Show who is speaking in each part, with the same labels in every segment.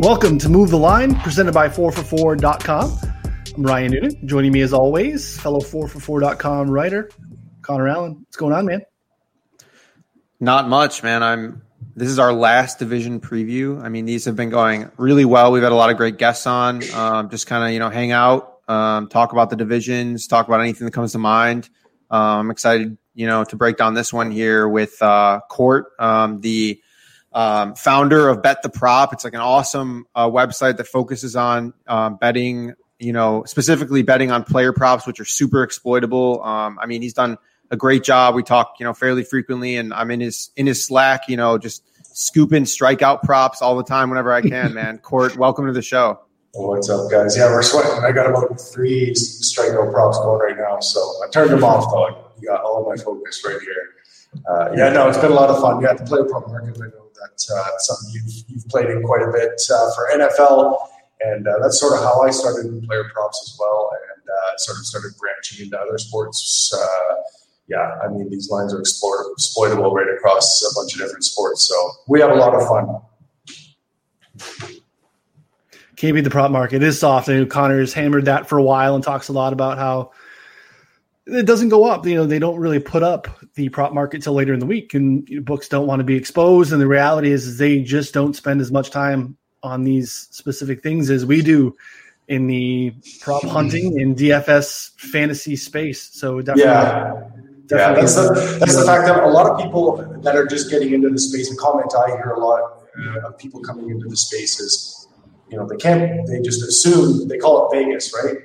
Speaker 1: Welcome to Move the Line, presented by 4for4.com. I'm Ryan Noonan. Joining me as always, fellow 4for4.com writer, Connor Allen. What's going on, man?
Speaker 2: Not much, man. I'm this is our last division preview. I mean, these have been going really well. We've had a lot of great guests on. Um, just kind of, you know, hang out, um, talk about the divisions, talk about anything that comes to mind. Um, I'm excited, you know, to break down this one here with uh, Court, um, the um, founder of Bet the Prop. It's like an awesome uh, website that focuses on um, betting, you know, specifically betting on player props, which are super exploitable. Um, I mean, he's done a great job. We talk, you know, fairly frequently, and I'm in his in his Slack, you know, just scooping strikeout props all the time whenever I can. Man, Court, welcome to the show.
Speaker 3: what's up, guys? Yeah, we're sweating. I got about three strikeout props going right now, so I turned them off though. You got all of my focus right here. Uh, yeah, no, it's been a lot of fun. Yeah, the player prop market. I know that uh, something you've, you've played in quite a bit uh, for NFL, and uh, that's sort of how I started in player props as well, and uh, sort of started branching into other sports. Uh, yeah, I mean these lines are exploitable right across a bunch of different sports, so we have a lot of fun.
Speaker 1: Can't beat the prop market. Is soft. And Connor's hammered that for a while and talks a lot about how it doesn't go up. You know, they don't really put up the prop market till later in the week, and books don't want to be exposed. And the reality is, is, they just don't spend as much time on these specific things as we do in the prop hunting and DFS fantasy space. So definitely,
Speaker 3: yeah, definitely yeah, that's the that's the fact that a lot of people that are just getting into the space and comment I hear a lot uh, of people coming into the spaces. You know, they can't. They just assume they call it Vegas, right?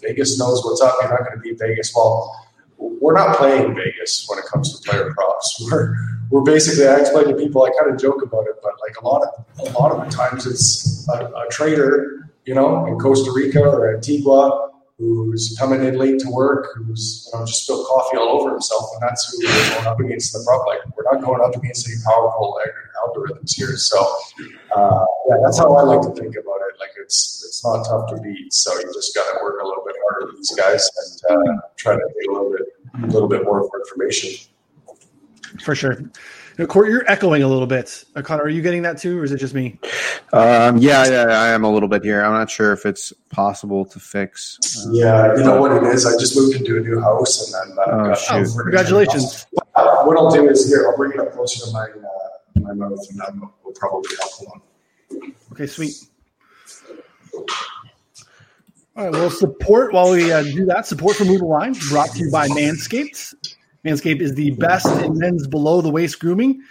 Speaker 3: Vegas knows what's up. You're not going to beat Vegas. Well, we're not playing Vegas when it comes to player props. We're we're basically. I explain to people. I kind of joke about it, but like a lot of a lot of the times, it's a, a trader, you know, in Costa Rica or Antigua who's coming in late to work, who's you know just spilled coffee all over himself, and that's who we're going up against the prop. Like we're not going up against any powerful algorithms here. So uh, yeah, that's how I like to think about it. Like it's it's not tough to beat, so you just got to work a little these guys and uh, try to get a little bit a little bit more information.
Speaker 1: For sure. Now, Court, you're echoing a little bit. Uh, Connor, are you getting that too, or is it just me?
Speaker 2: Um, yeah, yeah, I am a little bit here. I'm not sure if it's possible to fix.
Speaker 3: Uh, yeah, you know what it is. I just moved into a new house, and then uh,
Speaker 2: oh, shoot.
Speaker 1: Oh, congratulations.
Speaker 3: What I'll do is here. I'll bring it up closer to my uh, my mouth, and that will probably help along.
Speaker 1: Okay, sweet. All right, well, support while we uh, do that. Support for Move the Line brought to you by Manscaped. Manscaped is the best in men's below the waist grooming.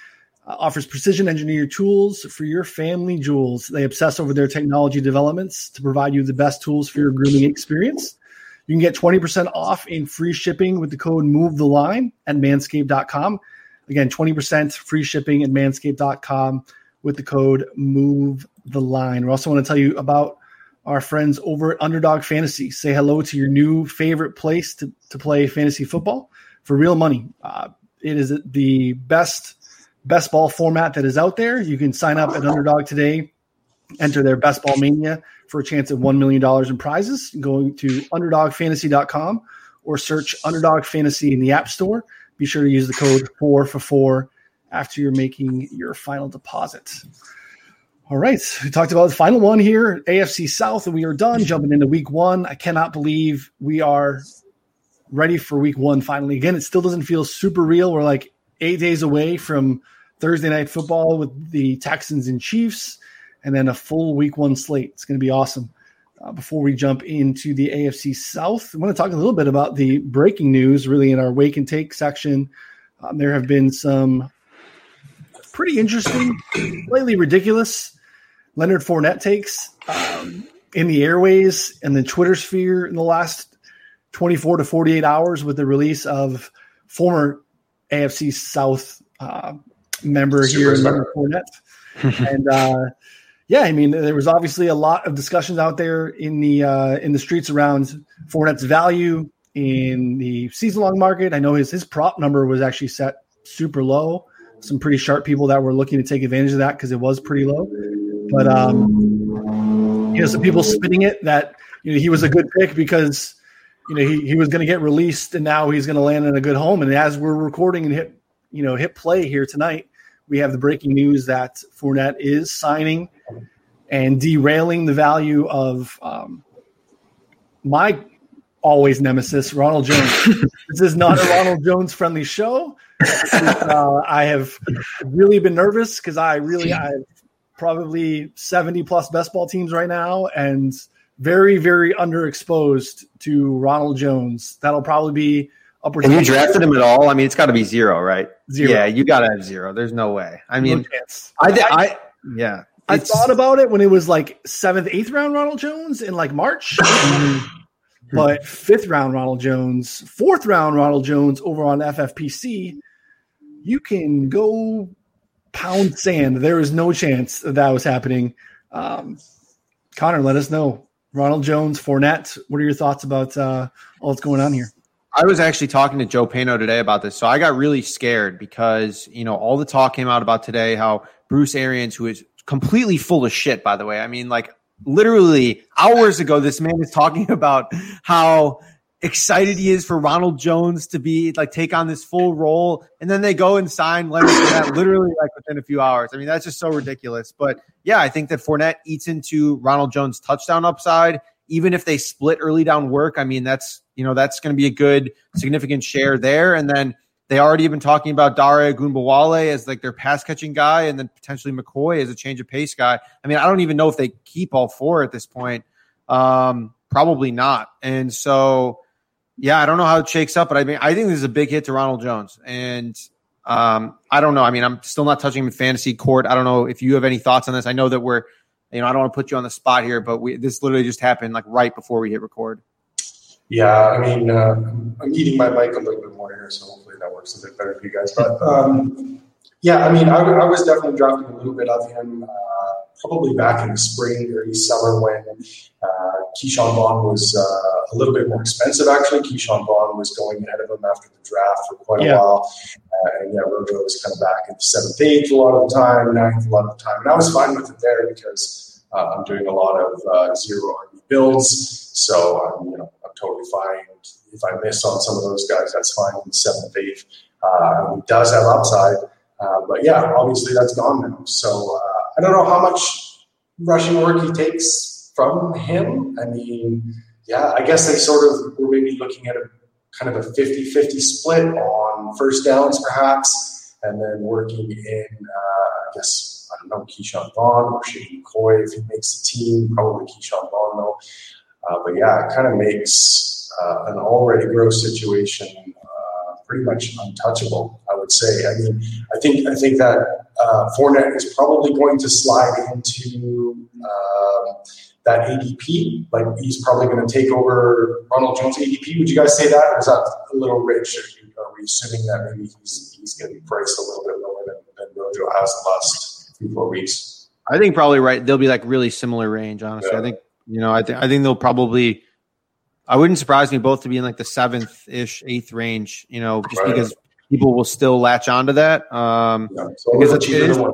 Speaker 1: Uh, offers precision engineered tools for your family jewels. They obsess over their technology developments to provide you the best tools for your grooming experience. You can get 20% off in free shipping with the code MOVE the line at manscaped.com. Again, 20% free shipping at manscaped.com with the code MOVE the line. We also want to tell you about our friends over at Underdog Fantasy. Say hello to your new favorite place to, to play fantasy football for real money. Uh, it is the best best ball format that is out there. You can sign up at Underdog today, enter their Best Ball Mania for a chance of $1 million in prizes. Going to underdogfantasy.com or search Underdog Fantasy in the App Store. Be sure to use the code 4 for 4 after you're making your final deposit. All right. We talked about the final one here, AFC South, and we are done jumping into week one. I cannot believe we are ready for week one finally. Again, it still doesn't feel super real. We're like eight days away from Thursday night football with the Texans and Chiefs, and then a full week one slate. It's going to be awesome. Uh, before we jump into the AFC South, I want to talk a little bit about the breaking news, really, in our wake and take section. Um, there have been some pretty interesting, slightly ridiculous Leonard Fournette takes um, in the airways and the Twitter sphere in the last 24 to 48 hours with the release of former AFC South uh, member here, Leonard Fournette. and uh, yeah, I mean, there was obviously a lot of discussions out there in the uh, in the streets around Fournette's value in the season long market. I know his his prop number was actually set super low. Some pretty sharp people that were looking to take advantage of that because it was pretty low. But um, you know, some people spinning it that you know he was a good pick because you know, he, he was going to get released and now he's going to land in a good home. And as we're recording and hit, you know, hit play here tonight, we have the breaking news that Fournette is signing and derailing the value of um, my always nemesis, Ronald Jones. this is not a Ronald Jones friendly show. Uh, I have really been nervous because I really I probably 70 plus best ball teams right now and very, very underexposed to Ronald Jones. That'll probably be
Speaker 2: upper. Have you drafted him at all? I mean, it's got to be zero, right?
Speaker 1: Zero.
Speaker 2: Yeah, you got to have zero. There's no way. I mean, no I, I, I, yeah.
Speaker 1: I thought about it when it was like seventh, eighth round Ronald Jones in like March. Mm-hmm. but fifth round Ronald Jones, fourth round Ronald Jones over on FFPC, you can go pound sand. There is no chance that, that was happening. Um, Connor, let us know. Ronald Jones, Fournette. What are your thoughts about uh, all that's going on here?
Speaker 2: I was actually talking to Joe Pano today about this. So I got really scared because, you know, all the talk came out about today how Bruce Arians, who is completely full of shit, by the way. I mean, like literally hours ago, this man is talking about how excited he is for Ronald Jones to be like take on this full role, and then they go and sign Leonard Fournette literally like within a few hours. I mean, that's just so ridiculous. But yeah, I think that Fournette eats into Ronald Jones' touchdown upside. Even if they split early down work, I mean, that's you know that's going to be a good significant share there, and then they already been talking about Dare Ogunbowale as like their pass catching guy, and then potentially McCoy as a change of pace guy. I mean, I don't even know if they keep all four at this point. Um, probably not. And so, yeah, I don't know how it shakes up, but I mean, I think this is a big hit to Ronald Jones. And um, I don't know. I mean, I'm still not touching him in fantasy court. I don't know if you have any thoughts on this. I know that we're, you know, I don't want to put you on the spot here, but we, this literally just happened like right before we hit record.
Speaker 3: Yeah, I mean, uh, I'm eating my mic a little bit more here, so hopefully that works a bit better for you guys. But um, yeah, I mean, I, I, was definitely drafting a little bit of him uh, probably back in the spring, early summer when uh, Ke'Shawn Vaughn was uh, a little bit more expensive. Actually, Ke'Shawn Vaughn was going ahead of him after the draft for quite yeah. a while, uh, and yeah, Rojo was kind of back in the seventh, eighth a lot of the time, ninth a lot of the time, and I was fine with it there because uh, I'm doing a lot of uh, zero RB builds, so I'm you know I'm totally fine. If I miss on some of those guys, that's fine in the seventh, eighth. Uh, he does have upside. Uh, but yeah, obviously that's gone now. So uh, I don't know how much rushing work he takes from him. I mean, yeah, I guess they sort of were maybe looking at a kind of a 50 50 split on first downs, perhaps, and then working in, uh, I guess, I don't know, Ke'Shawn Vaughn or Shady McCoy if he makes the team, probably Ke'Shawn Vaughn, though. Uh, but yeah, it kind of makes uh, an already gross situation pretty much untouchable. I would say. I mean, I think I think that uh, Fournette is probably going to slide into um, that ADP. Like he's probably going to take over Ronald Jones ADP. Would you guys say that, or is that a little rich? Are, you, are we assuming that maybe he's he's going to be priced a little bit lower than, than Rojo has the last few four weeks?
Speaker 2: I think probably right. They'll be like really similar range. Honestly, yeah. I think you know, I think I think they'll probably. I wouldn't surprise me both to be in like the seventh ish, eighth range. You know, just right. because people will still latch onto that. Um, yeah, so because it is, right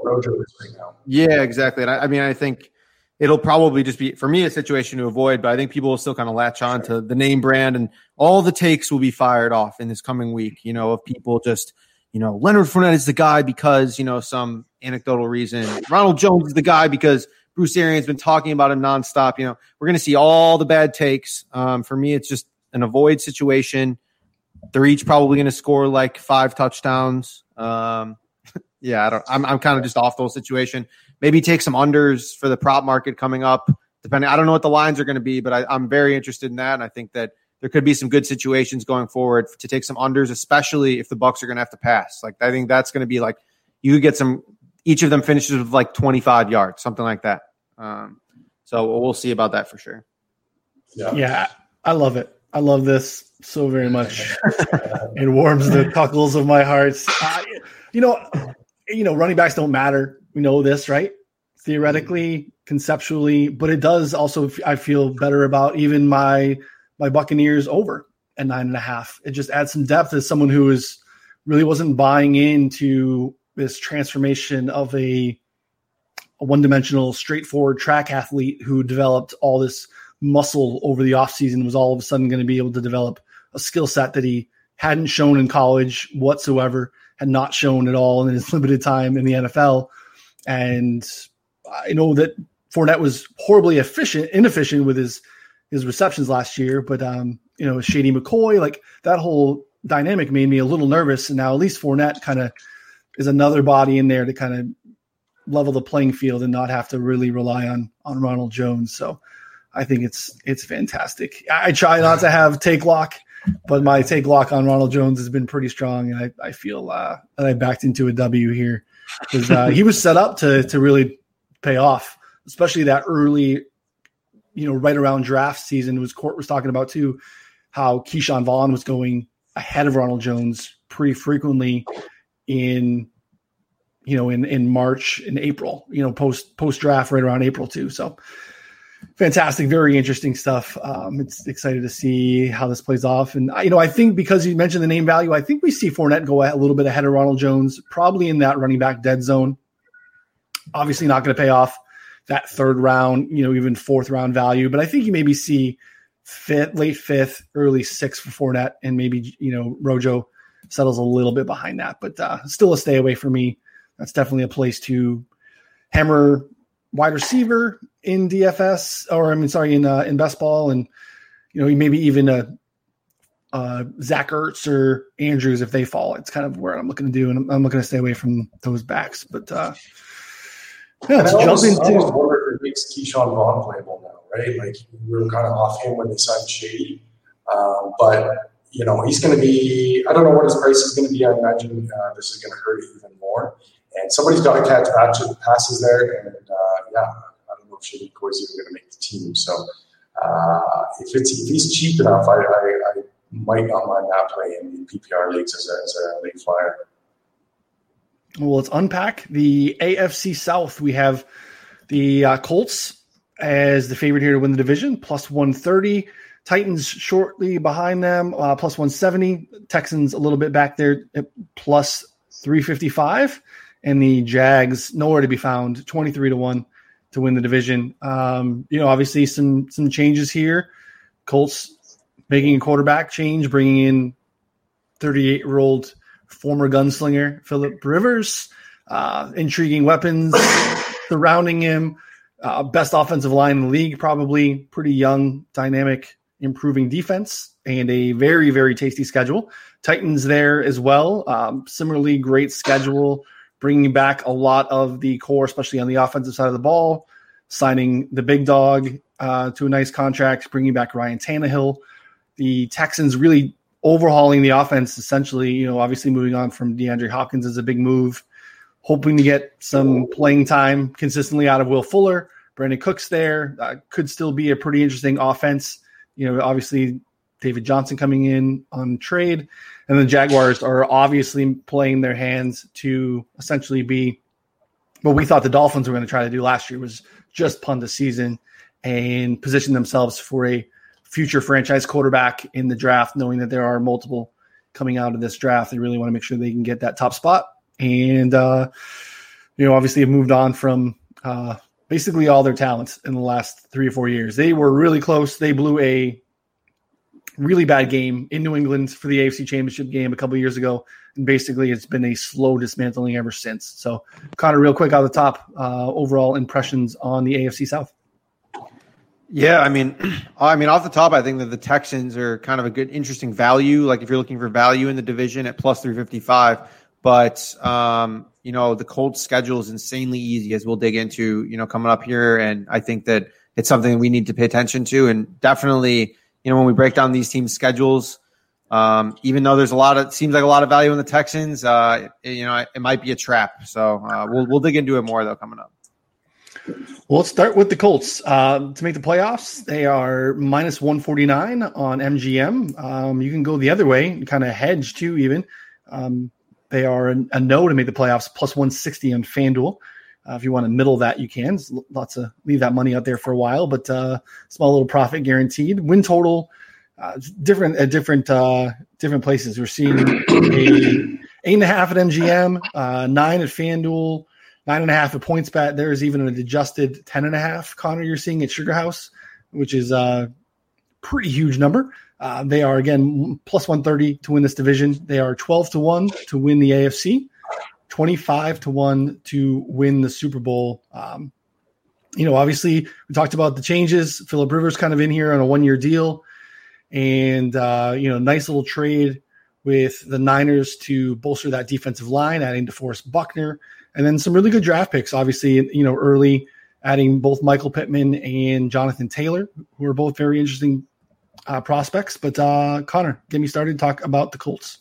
Speaker 2: yeah, exactly. And I, I, mean, I think it'll probably just be for me a situation to avoid, but I think people will still kind of latch on to the name brand and all the takes will be fired off in this coming week. You know, of people just you know Leonard Fournette is the guy because you know some anecdotal reason. Ronald Jones is the guy because Bruce Arians been talking about him nonstop. You know, we're going to see all the bad takes. Um, for me, it's just an avoid situation. They're each probably going to score like five touchdowns. Um, yeah, I don't. I'm I'm kind of just off those situation. Maybe take some unders for the prop market coming up. Depending, I don't know what the lines are going to be, but I, I'm very interested in that, and I think that there could be some good situations going forward to take some unders, especially if the Bucs are going to have to pass. Like I think that's going to be like you get some each of them finishes with like 25 yards, something like that. Um, so we'll see about that for sure.
Speaker 1: Yeah. yeah, I love it. I love this so very much. it warms the cockles of my heart. Uh, you know, you know, running backs don't matter. We know this, right? Theoretically, conceptually, but it does also. I feel better about even my my Buccaneers over at nine and a half. It just adds some depth as someone who is really wasn't buying into this transformation of a, a one-dimensional, straightforward track athlete who developed all this muscle over the offseason was all of a sudden going to be able to develop a skill set that he hadn't shown in college whatsoever, had not shown at all in his limited time in the NFL. And I know that Fournette was horribly efficient, inefficient with his his receptions last year, but um, you know, Shady McCoy, like that whole dynamic made me a little nervous. And now at least Fournette kind of is another body in there to kind of level the playing field and not have to really rely on on Ronald Jones. So I think it's it's fantastic. I try not to have take lock, but my take lock on Ronald Jones has been pretty strong, and I, I feel uh, that I backed into a W here because uh, he was set up to to really pay off, especially that early, you know, right around draft season. Was Court was talking about too, how Ke'Shawn Vaughn was going ahead of Ronald Jones pretty frequently in you know in in March and April, you know, post post draft right around April too. So fantastic, very interesting stuff. Um, it's excited to see how this plays off, and you know, I think because you mentioned the name value, I think we see Fournette go a little bit ahead of Ronald Jones, probably in that running back dead zone. Obviously, not going to pay off that third round, you know, even fourth round value, but I think you maybe see fifth, late fifth, early sixth for Fournette, and maybe you know Rojo settles a little bit behind that, but uh, still a stay away for me. That's definitely a place to hammer wide receiver in DFS, or I mean, sorry, in uh, in best ball, and you know maybe even a uh, Zach Ertz or Andrews if they fall. It's kind of where I'm looking to do, and I'm, I'm looking to stay away from those backs. But uh,
Speaker 3: yeah, let's jump almost, into. I almost wonder if it makes Ke'Shawn Vaughn playable now, right? Like we were kind of off him when they signed Shady, um, but you know he's going to be. I don't know what his price is going to be. I imagine uh, this is going to hurt even more. And somebody's got to catch out to the passes there. And uh, yeah, I don't know if Shady is even going to make the team. So uh, if it's if he's cheap enough, I, I, I might not mind that play in PPR leagues as a, as a late flyer.
Speaker 1: Well, let's unpack the AFC South. We have the uh, Colts as the favorite here to win the division, plus 130. Titans shortly behind them, uh, plus 170. Texans a little bit back there, plus 355 and the Jags nowhere to be found, 23 to 1 to win the division. Um, you know, obviously some some changes here. Colts making a quarterback change, bringing in 38 year old former gunslinger Philip Rivers. Uh, intriguing weapons surrounding him. Uh, best offensive line in the league, probably pretty young, dynamic, improving defense, and a very, very tasty schedule. Titans there as well. Um, similarly, great schedule bringing back a lot of the core, especially on the offensive side of the ball, signing the big dog uh, to a nice contract, bringing back Ryan Tannehill. The Texans really overhauling the offense, essentially, you know, obviously moving on from DeAndre Hopkins is a big move, hoping to get some playing time consistently out of Will Fuller. Brandin Cooks there uh, could still be a pretty interesting offense. You know, obviously David Johnson coming in on trade. And the Jaguars are obviously playing their hands to essentially be what we thought the Dolphins were going to try to do last year was just punt the season and position themselves for a future franchise quarterback in the draft, knowing that there are multiple coming out of this draft. They really want to make sure they can get that top spot. And, uh, you know, obviously have moved on from uh, basically all their talents in the last three or four years. They were really close. They blew a really bad game in New England for the AFC Championship game a couple years ago, and basically it's been a slow dismantling ever since. So, Connor, real quick out of the top, uh, overall impressions on the AFC South.
Speaker 2: Yeah, I mean, I mean, off the top, I think that the Texans are kind of a good, interesting value. Like if you're looking for value in the division at plus three fifty five, but um, you know the Colts schedule is insanely easy, as we'll dig into, you know, coming up here, and I think that it's something we need to pay attention to, and definitely you know, when we break down these teams' schedules, um, even though there's a lot of seems like a lot of value in the Texans, uh, you know, it, might be a trap. So uh, we'll we'll dig into it more though coming up.
Speaker 1: Well, let's start with the Colts. Uh, to make the playoffs, they are minus 149 on MGM. Um, you can go the other way, kind of hedge too, even. Um, they are a, a, no to make the playoffs, plus 160 on FanDuel. Uh, if you want to middle that, you can. lots of leave that money out there for a while, but uh, small little profit guaranteed. Win total, uh, different at different uh, different places. We're seeing a eight and a half at MGM, uh, nine at FanDuel, nine and a half at PointsBet. There's even an adjusted ten and a half. Connor, you're seeing at Sugar House, which is a pretty huge number. Uh, they are again plus 130 to win this division. They are 12 to one to win the AFC. 25 to 1 to win the Super Bowl. Um, you know, obviously we talked about the changes. Philip Rivers kind of in here on a one year deal, and uh, you know, nice little trade with the Niners to bolster that defensive line, adding DeForest Buckner, and then some really good draft picks. Obviously, you know, early adding both Michael Pittman and Jonathan Taylor, who are both very interesting uh, prospects. But uh, Connor, get me started. Talk about the Colts.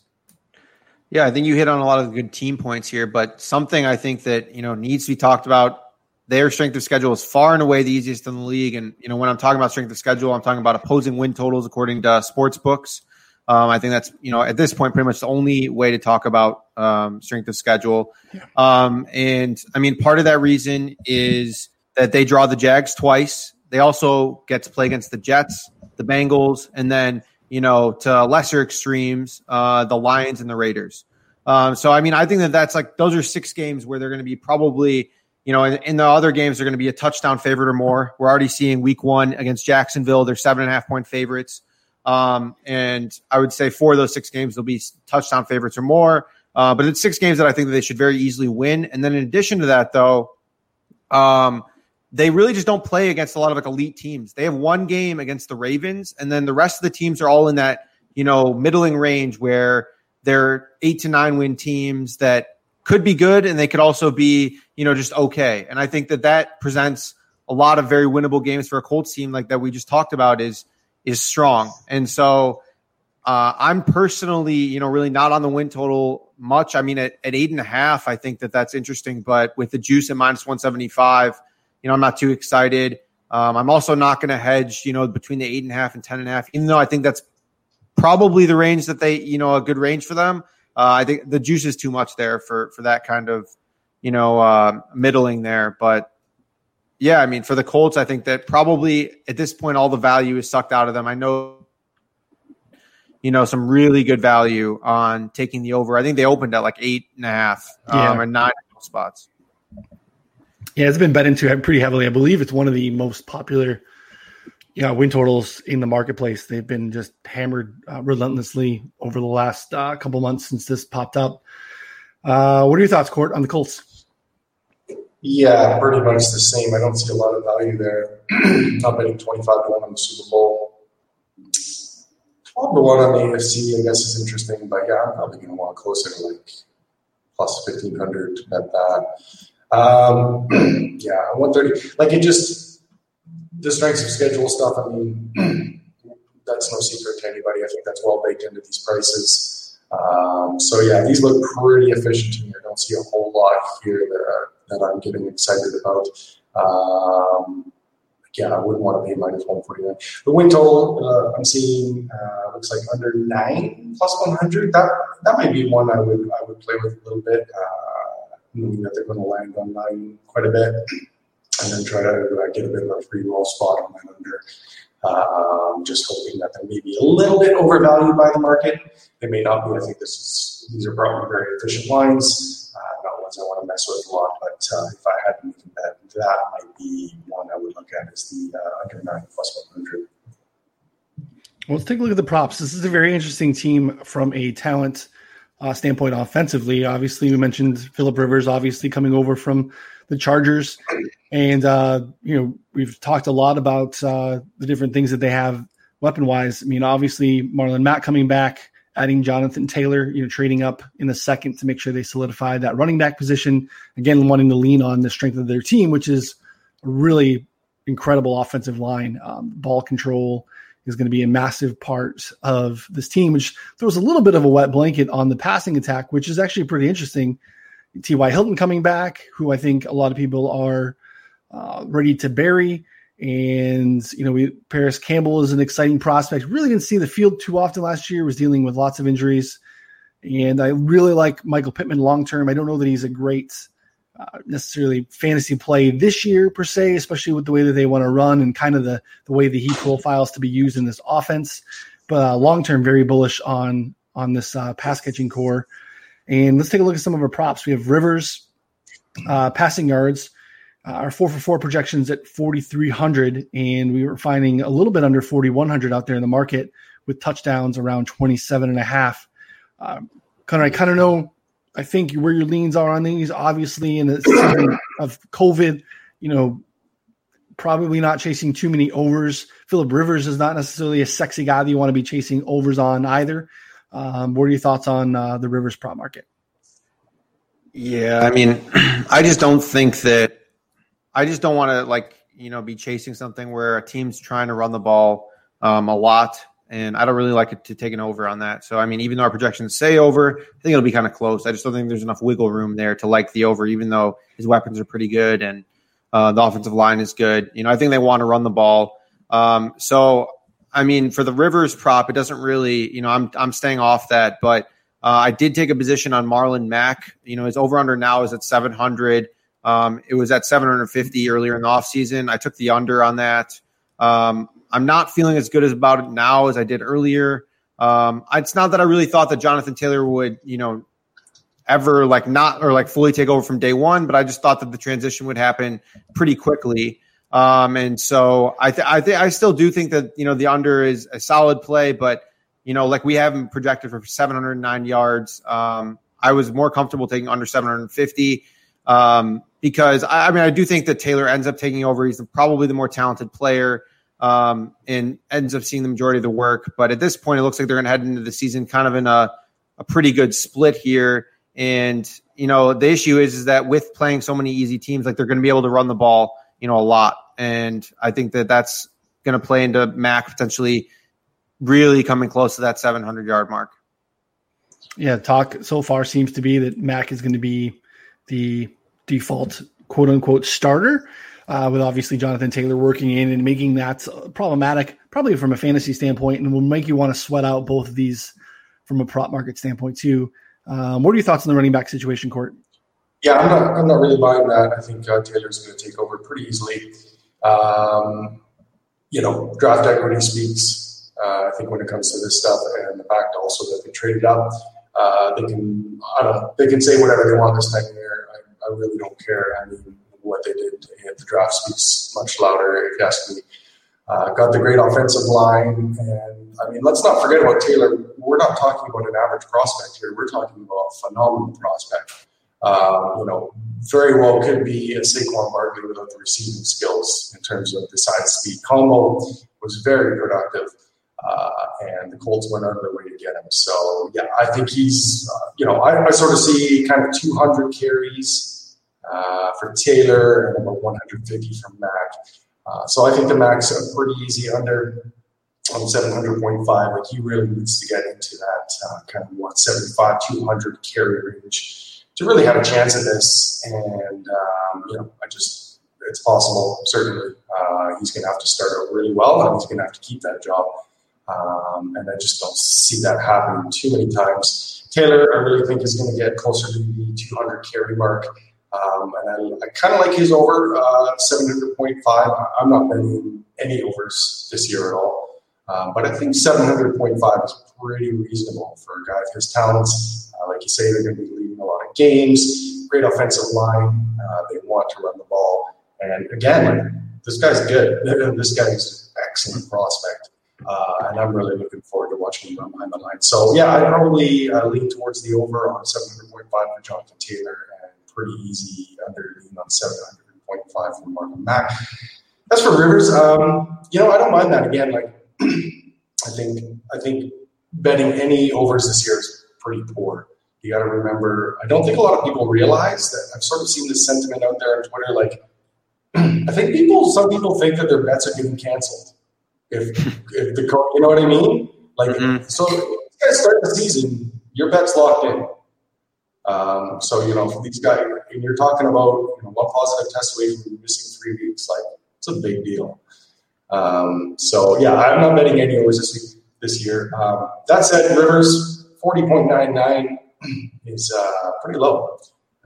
Speaker 2: Yeah, I think you hit on a lot of the good team points here, but something I think that you know needs to be talked about. Their strength of schedule is far and away the easiest in the league, and you know when I'm talking about strength of schedule, I'm talking about opposing win totals according to sports books. Um, I think that's you know at this point pretty much the only way to talk about um, strength of schedule. Yeah. Um, and I mean, part of that reason is that they draw the Jags twice. They also get to play against the Jets, the Bengals, and then you know to lesser extremes, uh, the Lions and the Raiders. Um, so I mean, I think that that's like those are six games where they're going to be probably you know in, in, the other games they're going to be a touchdown favorite or more. We're already seeing Week One against Jacksonville; they're seven and a half point favorites. Um, and I would say four of those six games they'll be touchdown favorites or more. Uh, but it's six games that I think that they should very easily win. And then in addition to that, though, um, they really just don't play against a lot of like elite teams. They have one game against the Ravens, and then the rest of the teams are all in that you know middling range where they're eight to nine win teams that could be good, and they could also be you know just okay. And I think that that presents a lot of very winnable games for a Colts team like that we just talked about is is strong. And so uh, I'm personally you know really not on the win total much. I mean at, at eight and a half, I think that that's interesting, but with the juice at minus one seventy five you know, I'm not too excited. Um, I'm also not going to hedge, you know, between the eight and a half and ten and a half, even though I think that's probably the range that they, you know, a good range for them. Uh, I think the juice is too much there for for that kind of, you know, uh, middling there. But yeah, I mean, for the Colts, I think that probably at this point all the value is sucked out of them. I know, you know, some really good value on taking the over. I think they opened at like eight and a half um, yeah. or nine spots.
Speaker 1: Yeah, it's been bet into pretty heavily. I believe it's one of the most popular you know, win totals in the marketplace. They've been just hammered uh, relentlessly over the last uh, couple months since this popped up. Uh, what are your thoughts, Court, on the Colts?
Speaker 3: Yeah, pretty much the same. I don't see a lot of value there. Not betting 25 to 1 on the Super Bowl. 12 to 1 on the AFC, I guess, is interesting, but yeah, I'm probably going to want closer to like plus 1500 to bet that. Um, yeah, 130. Like it just, the strengths of schedule stuff, I mean, that's no secret to anybody. I think that's well baked into these prices. Um, so yeah, these look pretty efficient to me. I don't see a whole lot here that, that I'm getting excited about. Um, again, I wouldn't want to pay minus 149. The win total, uh, I'm seeing uh, looks like under nine plus 100. That that might be one I would I would play with a little bit. Uh, knowing that they're going to land on nine quite a bit, and then try to uh, get a bit of a free roll spot on that under. Um, just hoping that they may be a little bit overvalued by the market. They may not be. I think this is these are probably very efficient lines, uh, not ones I want to mess with a lot. But uh, if I had to make a bet, that might be one I would look at is the uh, under nine plus one hundred.
Speaker 1: Well, let's take a look at the props. This is a very interesting team from a talent uh, standpoint offensively. Obviously, we mentioned Philip Rivers, obviously coming over from the Chargers, and uh, you know we've talked a lot about uh, the different things that they have weapon wise. I mean, obviously Marlon Mack coming back, adding Jonathan Taylor, you know, trading up in the second to make sure they solidify that running back position. Again, wanting to lean on the strength of their team, which is a really incredible offensive line, um, ball control is going to be a massive part of this team, which throws a little bit of a wet blanket on the passing attack, which is actually pretty interesting. T.Y. Hilton coming back, who I think a lot of people are uh, ready to bury. And, you know, we, Parris Campbell is an exciting prospect. Really didn't see the field too often last year, was dealing with lots of injuries. And I really like Michael Pittman long term. I don't know that he's a great uh, necessarily fantasy play this year per se, especially with the way that they want to run and kind of the the way that he profiles to be used in this offense. But uh, long term, very bullish on on this uh, pass catching core. And let's take a look at some of our props. We have Rivers uh, passing yards. Uh, our four for four projections at 4,300, and we were finding a little bit under 4,100 out there in the market with touchdowns around 27 and a half. Um, Connor, I kind of know I think where your leans are on these, obviously, in the season of COVID, you know, probably not chasing too many overs. Philip Rivers is not necessarily a sexy guy that you want to be chasing overs on either. Um, what are your thoughts on uh, the Rivers prop market?
Speaker 2: Yeah, I mean, I just don't think that. I just don't want to like you know be chasing something where a team's trying to run the ball um, a lot, and I don't really like it to take an over on that. So I mean, even though our projections say over, I think it'll be kind of close. I just don't think there's enough wiggle room there to like the over, even though his weapons are pretty good and uh, the offensive line is good. You know, I think they want to run the ball. Um, so I mean, for the Rivers prop, it doesn't really, you know, I'm I'm staying off that, but uh, I did take a position on Marlon Mack. You know, his over under now is at 700. Um, it was at 750 earlier in the offseason. I took the under on that. Um, I'm not feeling as good as about it now as I did earlier. Um, it's not that I really thought that Jonathan Taylor would, you know, ever like not or like fully take over from day one, but I just thought that the transition would happen pretty quickly. Um, and so I, th- I think I still do think that you know the under is a solid play, but you know like we haven't projected for 709 yards. Um, I was more comfortable taking under 750 um, because I, I, mean I do think that Taylor ends up taking over. He's probably the more talented player um, and ends up seeing the majority of the work. But at this point, it looks like they're going to head into the season kind of in a a pretty good split here. And you know the issue is is that with playing so many easy teams, like they're going to be able to run the ball you know, a lot. And I think that that's going to play into Mack potentially really coming close to that 700 yard mark.
Speaker 1: Yeah, talk so far seems to be that Mack is going to be the default quote unquote starter, uh, with obviously Jonathan Taylor working in and making that problematic, probably from a fantasy standpoint, and will make you want to sweat out both of these from a prop market standpoint too. Um, what are your thoughts on the running back situation, Court?
Speaker 3: Yeah, I'm not. I'm not really buying that. I think uh, Taylor's going to take over pretty easily. Um, you know, draft equity speaks. Uh, I think when it comes to this stuff, and the fact also that they traded up, uh, they can. I don't. They can say whatever they want this time of year. I, I really don't care. I mean, what they did the draft speaks much louder. Me. Uh, got the great offensive line, and I mean, let's not forget about Taylor. We're not talking about an average prospect here. We're talking about a phenomenal prospect um, you know, very well could be a Saquon Barkley without the receiving skills in terms of the size speed combo. Was very productive, uh, and the Colts went out of their way to get him. So yeah, I think he's uh, you know I, I, sort of see kind of 200 carries uh, for Taylor and about 150 from Mack. Uh, so I think the Mack's a pretty easy under on 700.5. Like he really needs to get into that uh, kind of 175, 200 carry range to really have a chance at this. And um, you know, I just it's possible. Certainly, uh, he's going to have to start out really well, and he's going to have to keep that job. Um, and I just don't see that happening too many times. Taylor, I really think is going to get closer to the 200 carry mark. Um, and I, I kind of like his over uh, 700.5. I'm not betting any overs this year at all. Um, but I think 700.5 is pretty reasonable for a guy of his talents. Uh, like you say, they're going to be leading a lot of games, great offensive line. Uh, they want to run the ball. And again, this guy's good. This guy's an excellent prospect. Uh, and I'm really looking forward to watching him run behind the line. So, yeah, I'd probably uh, lean towards the over on 700.5 for Jonathan Taylor pretty easy under lean on 700.5 for Marlon Mack. As for Rivers, um, you know, I don't mind that. Again, like, I think I think betting any overs this year is pretty poor. You got to remember. I don't think a lot of people realize that. I've sort of seen this sentiment out there on Twitter. Like, I think people, some people think that their bets are getting canceled. If if the you know what I mean? Like, mm-hmm. so you guys start the season, your bet's locked in. Um, so you know these guys, and you're talking about you know, one positive test away from missing three weeks. Like, it's a big deal. Um, so yeah, I'm not betting any overs this this year. Um, that said, Rivers 40.99 is uh, pretty low.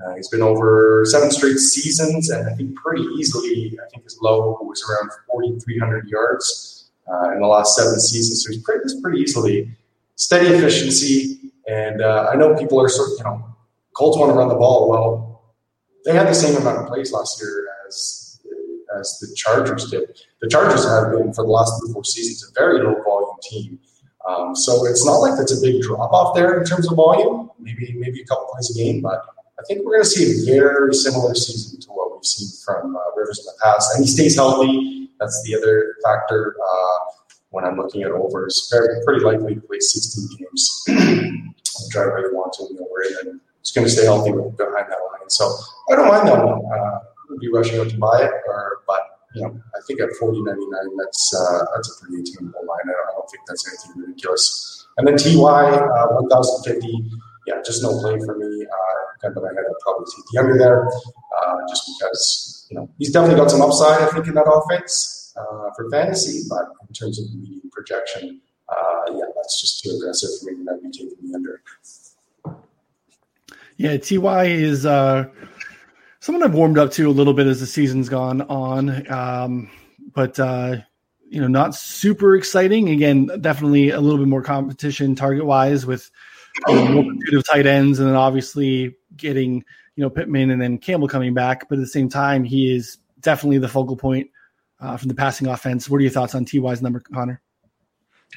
Speaker 3: Uh, he's been over seven straight seasons, and I think pretty easily. I think his low was around 4,300 yards uh, in the last seven seasons. So he's pretty, pretty easily steady efficiency. And uh, I know people are sort of, you know, Colts want to run the ball. Well, they had the same amount of plays last year as as the Chargers did. The Chargers have been, for the last three four seasons, a very low volume team. Um, so it's not like that's a big drop off there in terms of volume, maybe maybe a couple plays a game, but I think we're going to see a very similar season to what we've seen from uh, Rivers in the past, and he stays healthy. That's the other factor uh, when I'm looking at overs. Very pretty likely to play 16 games, which I really want to know where and it's going to stay healthy behind that line. So I don't mind that one. Uh, would be rushing out to buy it, or but you know, I think at 40.99, that's uh, that's a pretty attainable line. I don't, I don't think that's anything ridiculous. And then TY uh, 1,050, yeah, just no play for me. Uh, kind of I had to probably take the under there, uh, just because you know he's definitely got some upside. I think in that offense uh, for fantasy, but in terms of the median projection, uh, yeah, that's just too aggressive for me. I'd be taking the under.
Speaker 1: Yeah, Ty is uh, someone I've warmed up to a little bit as the season's gone on, um, but uh, you know, not super exciting. Again, definitely a little bit more competition target wise with you multitude of tight ends, and then obviously getting you know Pittman and then Campbell coming back. But at the same time, he is definitely the focal point uh, from the passing offense. What are your thoughts on Ty's number, Connor?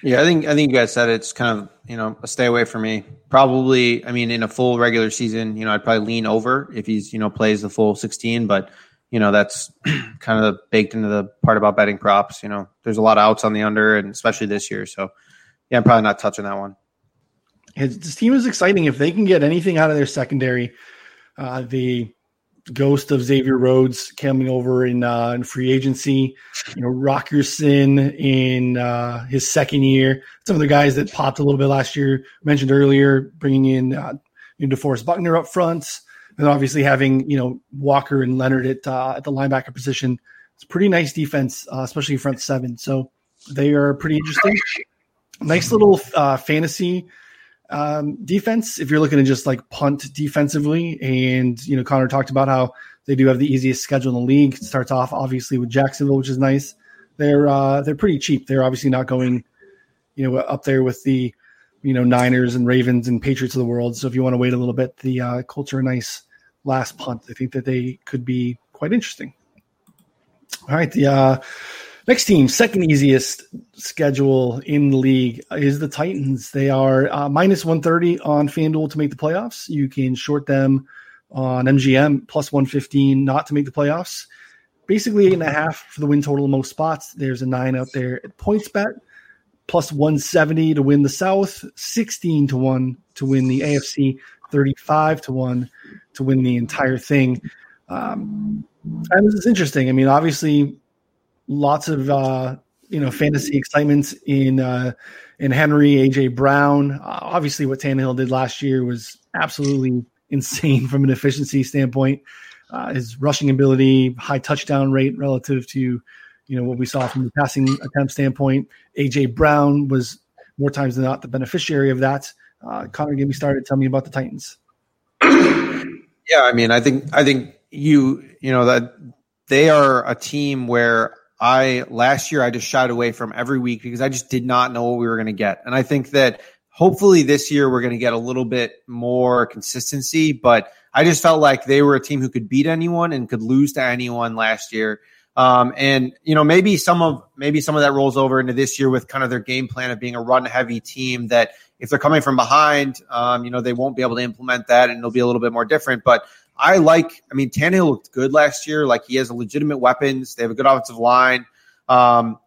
Speaker 2: Yeah, I think I think you guys said it. it's kind of you know a stay away for me. Probably, I mean, in a full regular season, you know, I'd probably lean over if he's you know plays the full sixteen. But you know, that's kind of baked into the part about betting props. You know, there's a lot of outs on the under, and especially this year. So yeah, I'm probably not touching that one.
Speaker 1: His, this team is exciting if they can get anything out of their secondary. Uh, the ghost of Xavier Rhodes coming over in, uh, in free agency. You know, Rogerson in uh, his second year. Some of the guys that popped a little bit last year mentioned earlier, bringing in uh, you know, DeForest Buckner up front, and obviously having you know Walker and Leonard at uh, at the linebacker position. It's pretty nice defense, uh, especially front seven. So they are pretty interesting. Nice little uh, fantasy um, defense, if you're looking to just like punt defensively, and you know, Connor talked about how they do have the easiest schedule in the league. It starts off obviously with Jacksonville, which is nice. They're uh, they're pretty cheap. They're obviously not going, you know, up there with the, you know, Niners and Ravens and Patriots of the world. So if you want to wait a little bit, the uh, Colts are a nice last punt. I think that they could be quite interesting. All right, the uh, Next team, second easiest schedule in the league is the Titans. They are uh, minus 130 on FanDuel to make the playoffs. You can short them on MGM plus 115 not to make the playoffs. Basically, eight and a half for the win total in most spots. There's a nine out there at PointsBet, plus 170 to win the South, 16 to 1 to win the AFC, 35 to 1 to win the entire thing. Um, and this is interesting. I mean, obviously, lots of uh, you know fantasy excitement in uh, in Henry, AJ Brown. Uh, obviously, what Tannehill did last year was absolutely insane from an efficiency standpoint. Uh, his rushing ability, high touchdown rate relative to you know what we saw from the passing attempt standpoint. AJ Brown was more times than not the beneficiary of that. Uh, Connor, get me started. Tell me about the Titans.
Speaker 2: Yeah, I mean, I think I think you you know that they are a team where I last year I just shied away from every week because I just did not know what we were going to get. And I think that hopefully this year we're going to get a little bit more consistency, but I just felt like they were a team who could beat anyone and could lose to anyone last year. Um, and you know maybe some of maybe some of that rolls over into this year with kind of their game plan of being a run heavy team that if they're coming from behind, um, you know they won't be able to implement that and it'll be a little bit more different. But I like, I mean, Tannehill looked good last year. Like he has a legitimate weapons. They have a good offensive line. Um,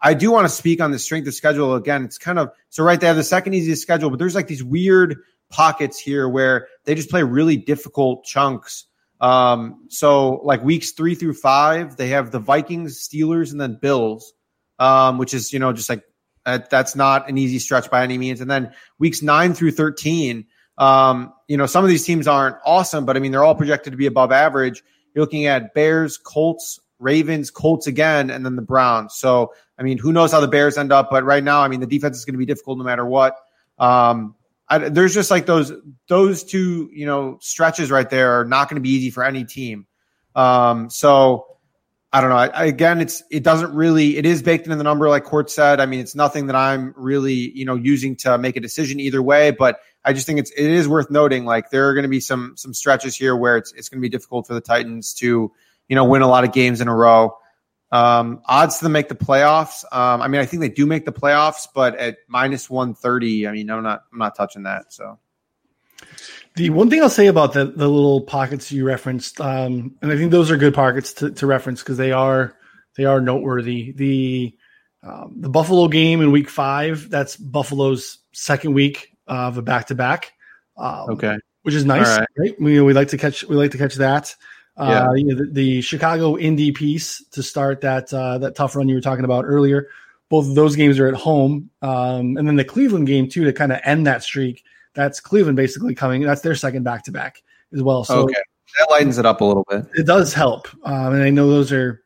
Speaker 2: I do want to speak on the strength of schedule again. It's kind of so right. They have the second easiest schedule, but there's like these weird pockets here where they just play really difficult chunks. Um, so like weeks three through five, they have the Vikings, Steelers, and then Bills, um, which is you know just like that's not an easy stretch by any means. And then weeks nine through thirteen, um, you know, some of these teams aren't awesome, but I mean, they're all projected to be above average. You're looking at Bears, Colts, Ravens, Colts again, and then the Browns. So, I mean, who knows how the Bears end up? But right now, I mean, the defense is going to be difficult no matter what. Um, I, there's just like those those two, you know, stretches right there are not going to be easy for any team. Um, so I don't know. I, again, it's it doesn't really it is baked into the number, like Court said. I mean, it's nothing that I'm really you know using to make a decision either way. But I just think it's it is worth noting like there are going to be some some stretches here where it's it's going to be difficult for the Titans to you know win a lot of games in a row. Um, odds to make the playoffs. Um, I mean, I think they do make the playoffs, but at minus one thirty, I mean, I'm not I'm not touching that. So
Speaker 1: The one thing I'll say about the the little pockets you referenced, um, and I think those are good pockets to, to reference because they are they are noteworthy. The um, the Buffalo game in Week Five, that's Buffalo's second week of a back to back.
Speaker 2: Okay,
Speaker 1: which is nice, right. right? We we like to catch we like to catch that. Uh, yeah. You know, the, the, Chicago Indy piece to start that uh, that tough run you were talking about earlier. Both of those games are at home, um, and then the Cleveland game too to kind of end that streak that's Cleveland basically coming. That's their second back to back as well. So okay.
Speaker 2: that lightens it up a little bit.
Speaker 1: It does help, um, and I know those are,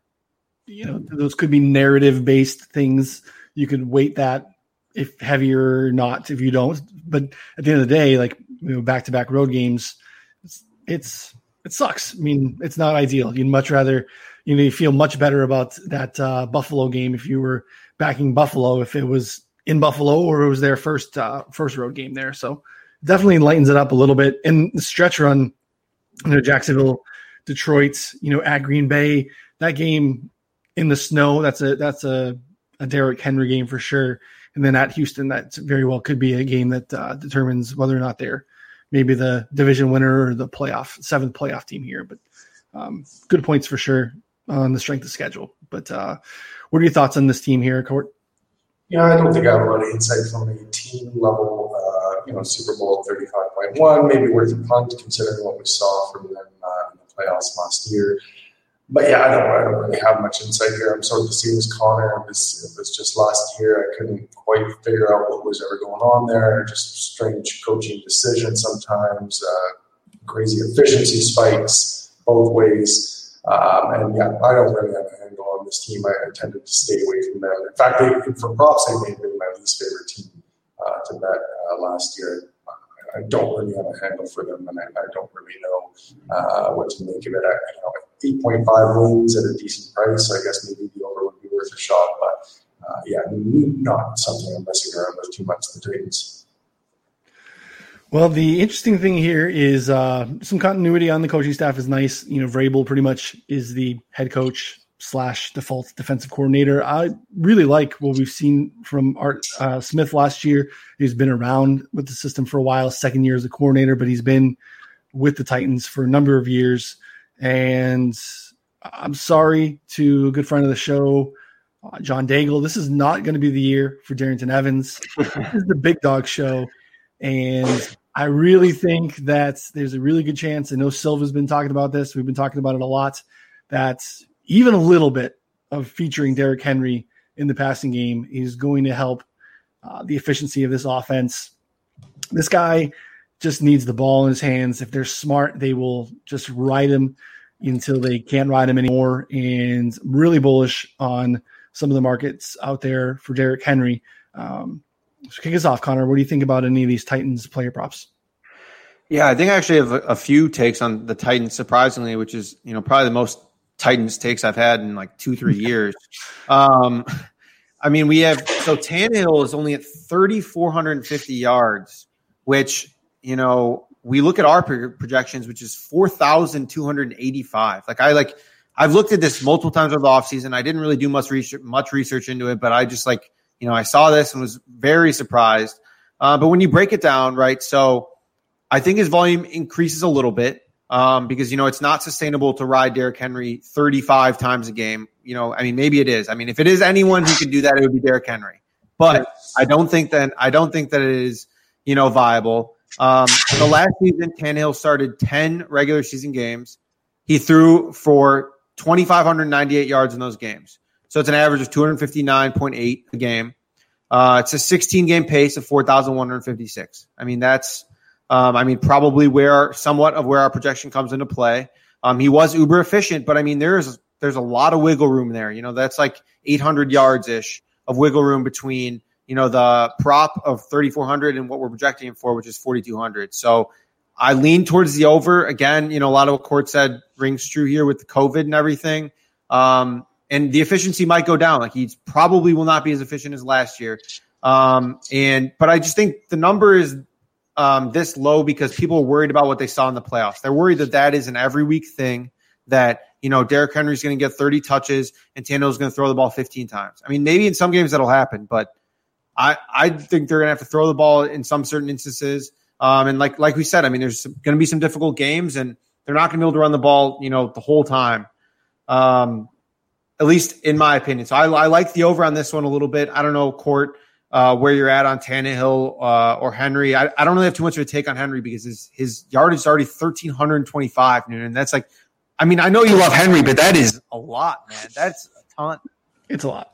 Speaker 1: you know, those could be narrative based things. You could weight that if heavier or not if you don't. But at the end of the day, like you know, back to back road games, it's, it's it sucks. I mean, it's not ideal. You'd much rather, you know, you feel much better about that uh, Buffalo game if you were backing Buffalo if it was in Buffalo or it was their first uh, first road game there. So definitely lightens it up a little bit. And the stretch run, you know, Jacksonville, Detroit, you know, at Green Bay, that game in the snow, that's a that's a, a Derrick Henry game for sure. And then at Houston, that very well could be a game that uh, determines whether or not they're maybe the division winner or the playoff seventh playoff team here. But um, good points for sure on the strength of schedule. But uh, what are your thoughts on this team here, Court?
Speaker 3: Yeah, I don't think I have a lot of insight from a team level. Uh, you know, Super Bowl thirty-five point one, maybe worth a punt considering what we saw from them uh, in the playoffs last year. But yeah, I don't, I don't really have much insight here. I'm sort of the same as Connor. It was, it was just last year. I couldn't quite figure out what was ever going on there. Just strange coaching decisions sometimes, uh, crazy efficiency spikes both ways. Um, and yeah, I don't really have a handle on this team. I, I tended to stay away from them. In fact, they, for props, they made me my least favorite team uh, to bet uh, last year. I don't really have a handle for them, and I, I don't really know uh, what to make of it. I, 8.5 wins at a decent price, so I guess maybe the over would be worth a shot. But uh, yeah, not something I'm messing around with too much. The Titans.
Speaker 1: Well, the interesting thing here is uh, some continuity on the coaching staff is nice. You know, Vrabel pretty much is the head coach slash default defensive coordinator. I really like what we've seen from Art uh, Smith last year. He's been around with the system for a while, second year as a coordinator, but he's been with the Titans for a number of years. And I'm sorry to a good friend of the show, uh, John Daigle. This is not going to be the year for Darrynton Evans. this is the big dog show. And I really think that there's a really good chance. I know Silva's been talking about this. We've been talking about it a lot. That even a little bit of featuring Derrick Henry in the passing game is going to help uh, the efficiency of this offense. This guy just needs the ball in his hands. If they're smart, they will just ride him until they can't ride him anymore. And really bullish on some of the markets out there for Derrick Henry. Um, so kick us off, Connor. What do you think about any of these Titans player props?
Speaker 2: Yeah, I think I actually have a, a few takes on the Titans, surprisingly, which is you know probably the most Titans takes I've had in like two, three years. Um, I mean, we have so Tannehill is only at 3,450 yards, which, you know, we look at our projections, which is 4,285. Like, I like, I've looked at this multiple times over the offseason. I didn't really do much research, much research into it, but I just like, you know, I saw this and was very surprised. Uh, but when you break it down, right? So I think his volume increases a little bit um, because you know it's not sustainable to ride Derrick Henry 35 times a game. You know, I mean, maybe it is. I mean, if it is anyone who can do that, it would be Derrick Henry. But I don't think that I don't think that it is you know viable. Um, the last season, Tannehill started 10 regular season games. He threw for 2,598 yards in those games. So it's an average of 259.8 a game. Uh, it's a 16 game pace of 4,156. I mean, that's um, I mean, probably where somewhat of where our projection comes into play. Um, he was uber efficient, but I mean, there's there's a lot of wiggle room there. You know, that's like 800 yards ish of wiggle room between you know the prop of 3400 and what we're projecting him for, which is 4200. So I lean towards the over again. You know, a lot of what Court said rings true here with the COVID and everything. Um, and the efficiency might go down. Like he probably will not be as efficient as last year. Um, and but I just think the number is um, this low because people are worried about what they saw in the playoffs. They're worried that that is an every week thing. That you know Derrick Henry's going to get 30 touches and Tannehill's going to throw the ball 15 times. I mean, maybe in some games that'll happen, but I I think they're going to have to throw the ball in some certain instances. Um, and like like we said, I mean, there's going to be some difficult games, and they're not going to be able to run the ball, you know, the whole time. Um, at least in my opinion. So I, I like the over on this one a little bit. I don't know, Court, uh, where you're at on Tannehill uh, or Henry. I, I don't really have too much of a take on Henry because his his yardage is already 1,325, and that's like, I mean, I know you love Henry, but that is a lot, man. That's a ton.
Speaker 1: It's a lot.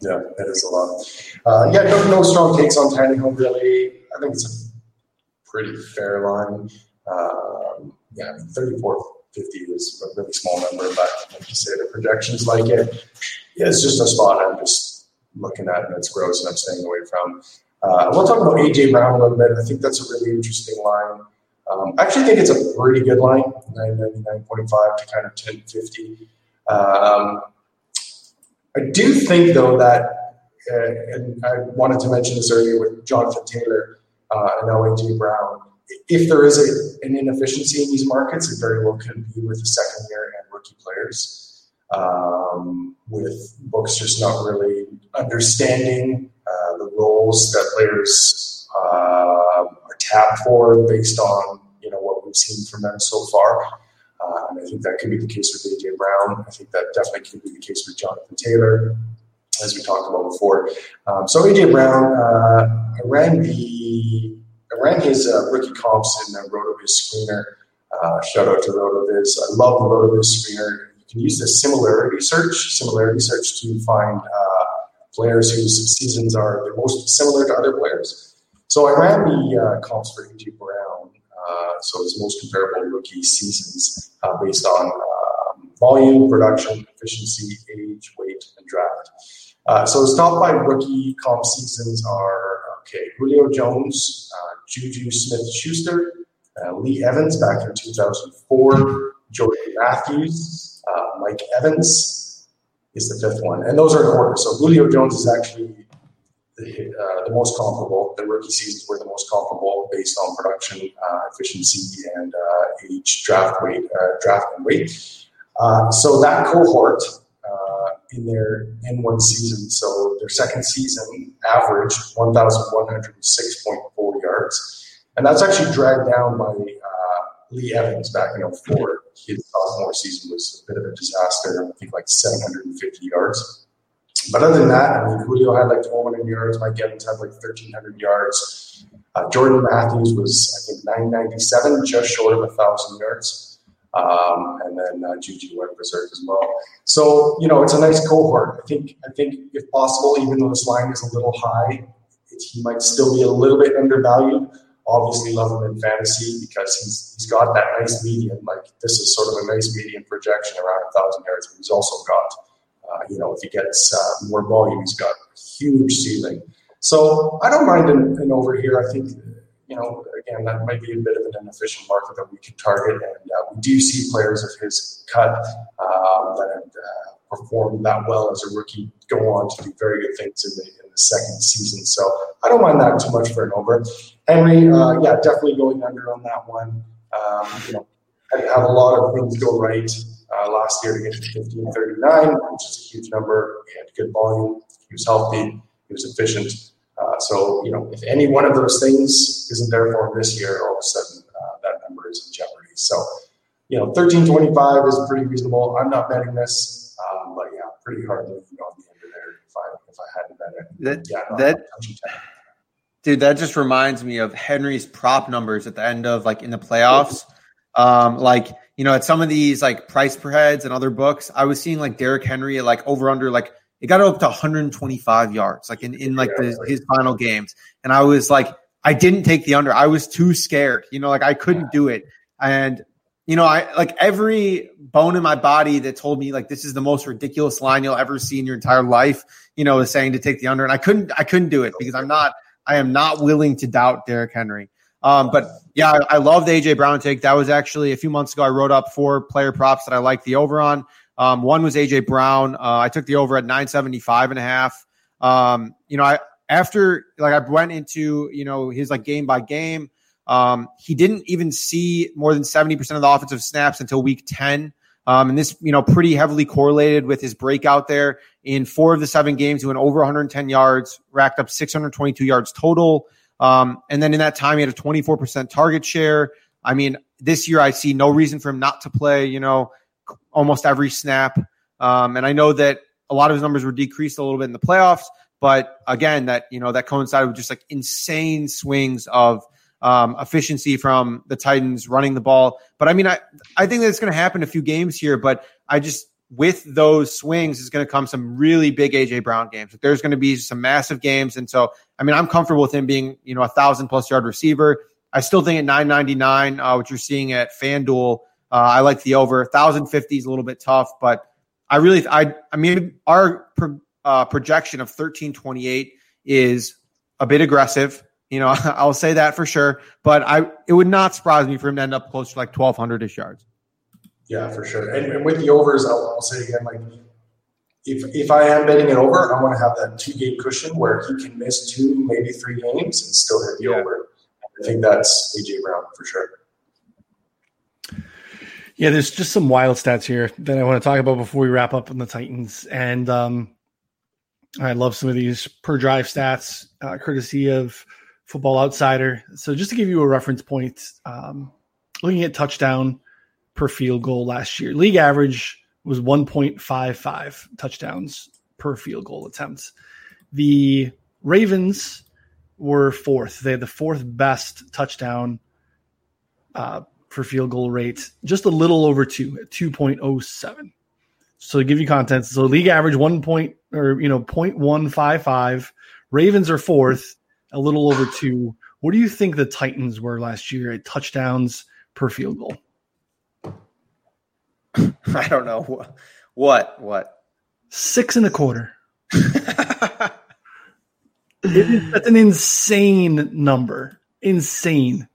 Speaker 3: Yeah, it is a lot. Uh, yeah, no, no strong takes on Tannehill, really. I think it's a pretty fair line. Um, yeah, 34 50 is a really small number, but like you say, the projections like it. Yeah, it's just a spot I'm just looking at and it's gross and I'm staying away from. Uh, we'll talk about AJ Brown a little bit. I think that's a really interesting line. Um, I actually think it's a pretty good line, 999.5 to kind of 1050. Um, I do think, though, that, uh, and I wanted to mention this earlier with Jonathan Taylor uh, and AJ Brown, if there is a, an inefficiency in these markets, it very well could be with the second year and rookie players, um, with books just not really understanding uh, the roles that players uh, are tapped for based on you know what we've seen from them so far. Uh, and I think that could be the case with AJ Brown. I think that definitely could be the case with Jonathan Taylor, as we talked about before. Um, so AJ Brown, uh, I ran the I ran his uh, rookie comps in the RotoViz screener. Uh, shout out to RotoViz. I love the RotoViz screener. You can use the similarity search, similarity search to find uh, players whose seasons are the most similar to other players. So I ran the uh, comps for AJ Brown. Uh, so his most comparable rookie seasons uh, based on um, volume, production, efficiency, age, weight, and draft. Uh, so his top five rookie comp seasons are okay: Julio Jones, Juju Smith Schuster, uh, Lee Evans back in 2004, Jordan Matthews, Mike Evans is the fifth one. And those are in order. So Julio Jones is actually the, uh, the most comparable. The rookie seasons were the most comparable based on production, uh, efficiency, and uh, age, draft weight, uh, draft and weight. so that cohort in their N1 season. So their second season averaged 1,106.4 yards. And that's actually dragged down by uh, Lee Evans back in 04. His sophomore season was a bit of a disaster. I think like 750 yards. But other than that, I mean, Julio had like 1,200 yards. Mike Evans had like 1,300 yards. Uh, Jordan Matthews was, I think, 997, just short of 1,000 yards. Um, and then uh, Juju went berserk as well. So you know, it's a nice cohort. I think I think if possible, even though this line is a little high, it, he might still be a little bit undervalued. Obviously, love him in fantasy because he's he's got that nice median. Like this is sort of a nice median projection around a thousand yards. But he's also got, uh, you know, if he gets uh, more volume, he's got huge ceiling. So I don't mind an, an over here. I think you know, again, that might be a bit of an inefficient market that we can target. And uh, we do see players of his cut uh, that have uh, performed that well as a rookie go on to do very good things in the, in the second season. So I don't mind that too much for an over. Henry, uh, yeah, definitely going under on that one. Um, you know, had a lot of things go right uh, last year to get to 1539, which is a huge number. He had good volume. He was healthy. He was efficient. Uh, so, you know, if any one of those things isn't there for him this year, all of a sudden uh, that number is in jeopardy. So, you know, 1325 is pretty reasonable. I'm not betting this, um, but yeah, pretty hard looking on the under there if I, if I had to bet it.
Speaker 2: That, yeah, that, dude, that just reminds me of Henry's prop numbers at the end of like in the playoffs. Um, like, you know, at some of these like price per heads and other books, I was seeing like Derrick Henry at like over under like it got up to 125 yards, like in, in like the, his final games. And I was like, I didn't take the under. I was too scared. You know, like I couldn't do it. And, you know, I like every bone in my body that told me like this is the most ridiculous line you'll ever see in your entire life, you know, is saying to take the under. And I couldn't, I couldn't do it because I'm not, I am not willing to doubt Derrick Henry. Um, but yeah, I, I love the AJ Brown take. That was actually a few months ago. I wrote up four player props that I like the over on. Um, one was AJ Brown. Uh, I took the over at 975 and a half. Um, you know, I, after like I went into, you know, his like game by game, um, he didn't even see more than 70% of the offensive snaps until week 10. Um, and this, you know, pretty heavily correlated with his breakout there in four of the seven games. He went over 110 yards, racked up 622 yards total. Um, and then in that time, he had a 24% target share. I mean, this year I see no reason for him not to play, you know, almost every snap. Um, and I know that a lot of his numbers were decreased a little bit in the playoffs, but again, that, you know, that coincided with just like insane swings of um, efficiency from the Titans running the ball. But I mean, I, I think that it's going to happen a few games here, but I just, with those swings is going to come some really big AJ Brown games. There's going to be some massive games. And so, I mean, I'm comfortable with him being, you know, a thousand plus yard receiver. I still think at 999, uh, what you're seeing at FanDuel, uh, I like the over. 1050 is a little bit tough, but I really, I, I mean, our pro, uh, projection of 1328 is a bit aggressive. You know, I'll say that for sure, but I, it would not surprise me for him to end up close to like 1200 ish yards.
Speaker 3: Yeah, for sure. And, and with the overs, I'll, I'll, say again, like if if I am betting it over, I want to have that two game cushion where he can miss two, maybe three games and still hit the yeah. over. I think that's AJ Brown for sure.
Speaker 1: Yeah, there's just some wild stats here that I want to talk about before we wrap up on the Titans. And um, I love some of these per drive stats, uh, courtesy of Football Outsider. So just to give you a reference point, um, looking at touchdown per field goal last year. League average was 1.55 touchdowns per field goal attempts. The Ravens were fourth. They had the fourth best touchdown uh, for field goal rate, just a little over two at 2.07. So to give you content, so league average one point or you know 0.155. Ravens are fourth, a little over two. What do you think the Titans were last year at touchdowns per field goal?
Speaker 2: I don't know what what
Speaker 1: six and a quarter. that's an insane number. Insane.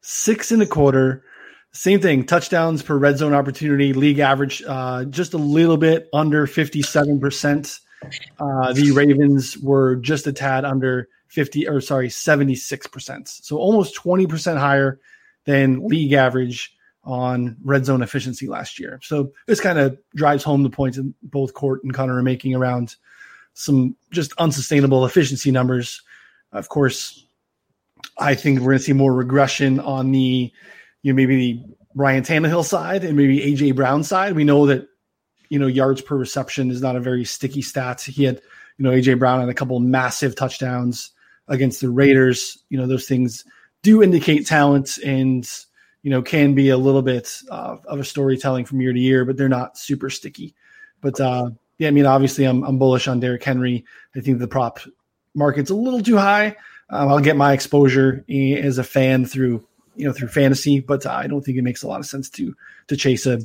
Speaker 1: Six and a quarter. Same thing. Touchdowns per red zone opportunity. League average uh, just a little bit under fifty-seven percent. Uh, the Ravens were just a tad under fifty, or sorry, seventy-six percent. So almost twenty percent higher than league average on red zone efficiency last year. So this kind of drives home the points that both Court and Connor are making around some just unsustainable efficiency numbers. Of course, I think we're going to see more regression on the, you know, maybe the Ryan Tannehill side and maybe AJ Brown side. We know that, you know, yards per reception is not a very sticky stat. He had, you know, AJ Brown had a couple massive touchdowns against the Raiders. You know, those things do indicate talent and you know, can be a little bit uh, of a storytelling from year to year, but they're not super sticky. But uh, yeah, I mean, obviously, I'm, I'm bullish on Derrick Henry. I think the prop market's a little too high. Um, I'll get my exposure as a fan through you know through fantasy, but uh, I don't think it makes a lot of sense to to chase a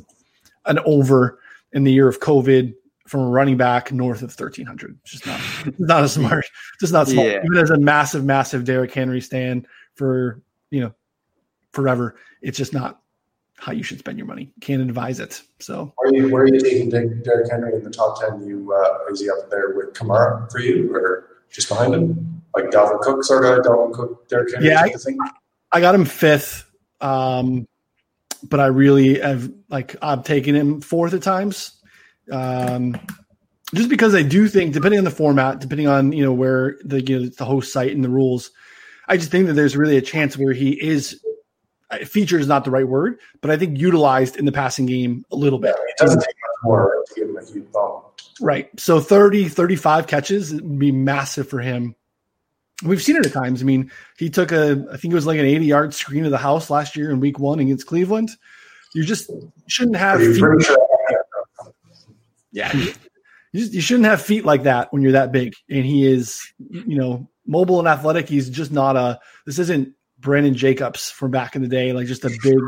Speaker 1: an over in the year of COVID from a running back north of 1300. It's just not not a smart, just not smart. Yeah. Even as a massive, massive Derrick Henry stand for you know forever. It's just not how you should spend your money. Can't advise it. So
Speaker 3: where are you, where are you taking Derrick Henry in the top ten? You uh, is he up there with Kamara for you, or just behind him, like Dalvin Cook sort of Dalvin Cook, Derrick Henry?
Speaker 1: Yeah, I, I, got him fifth, um, but I really have like I've taken him fourth at times. Um, just because I do think, depending on the format, depending on you know where the you know, the host site and the rules, I just think that there's really a chance where he is feature is not the right word, but I think utilized in the passing game a little bit.
Speaker 3: Yeah, it doesn't take much more to give him a huge.
Speaker 1: Right. So 30, 35 catches would be massive for him. We've seen it at times. I mean, he took a, I think it was like an 80 yard screen of the house last year in week one against Cleveland. You just shouldn't have. Feet. Sure? Yeah. You, just, you shouldn't have feet like that when you're that big. And he is, you know, mobile and athletic. He's just not a, this isn't Brandon Jacobs from back in the day, like just a big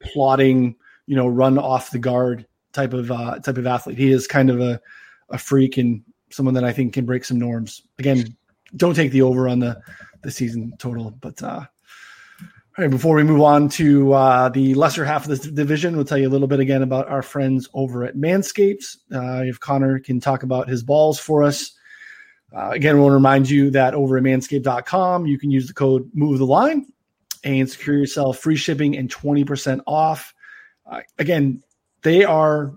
Speaker 1: plotting, you know, run off the guard type of uh, type of athlete. He is kind of a a freak and someone that I think can break some norms. Again, don't take the over on the the season total, but uh, all right, before we move on to uh, the lesser half of this division, we'll tell you a little bit again about our friends over at Manscapes. Uh, if Connor can talk about his balls for us, uh, again, I want to remind you that over at manscaped.com, you can use the code MOVE the line and secure yourself free shipping and 20% off. Uh, again, they are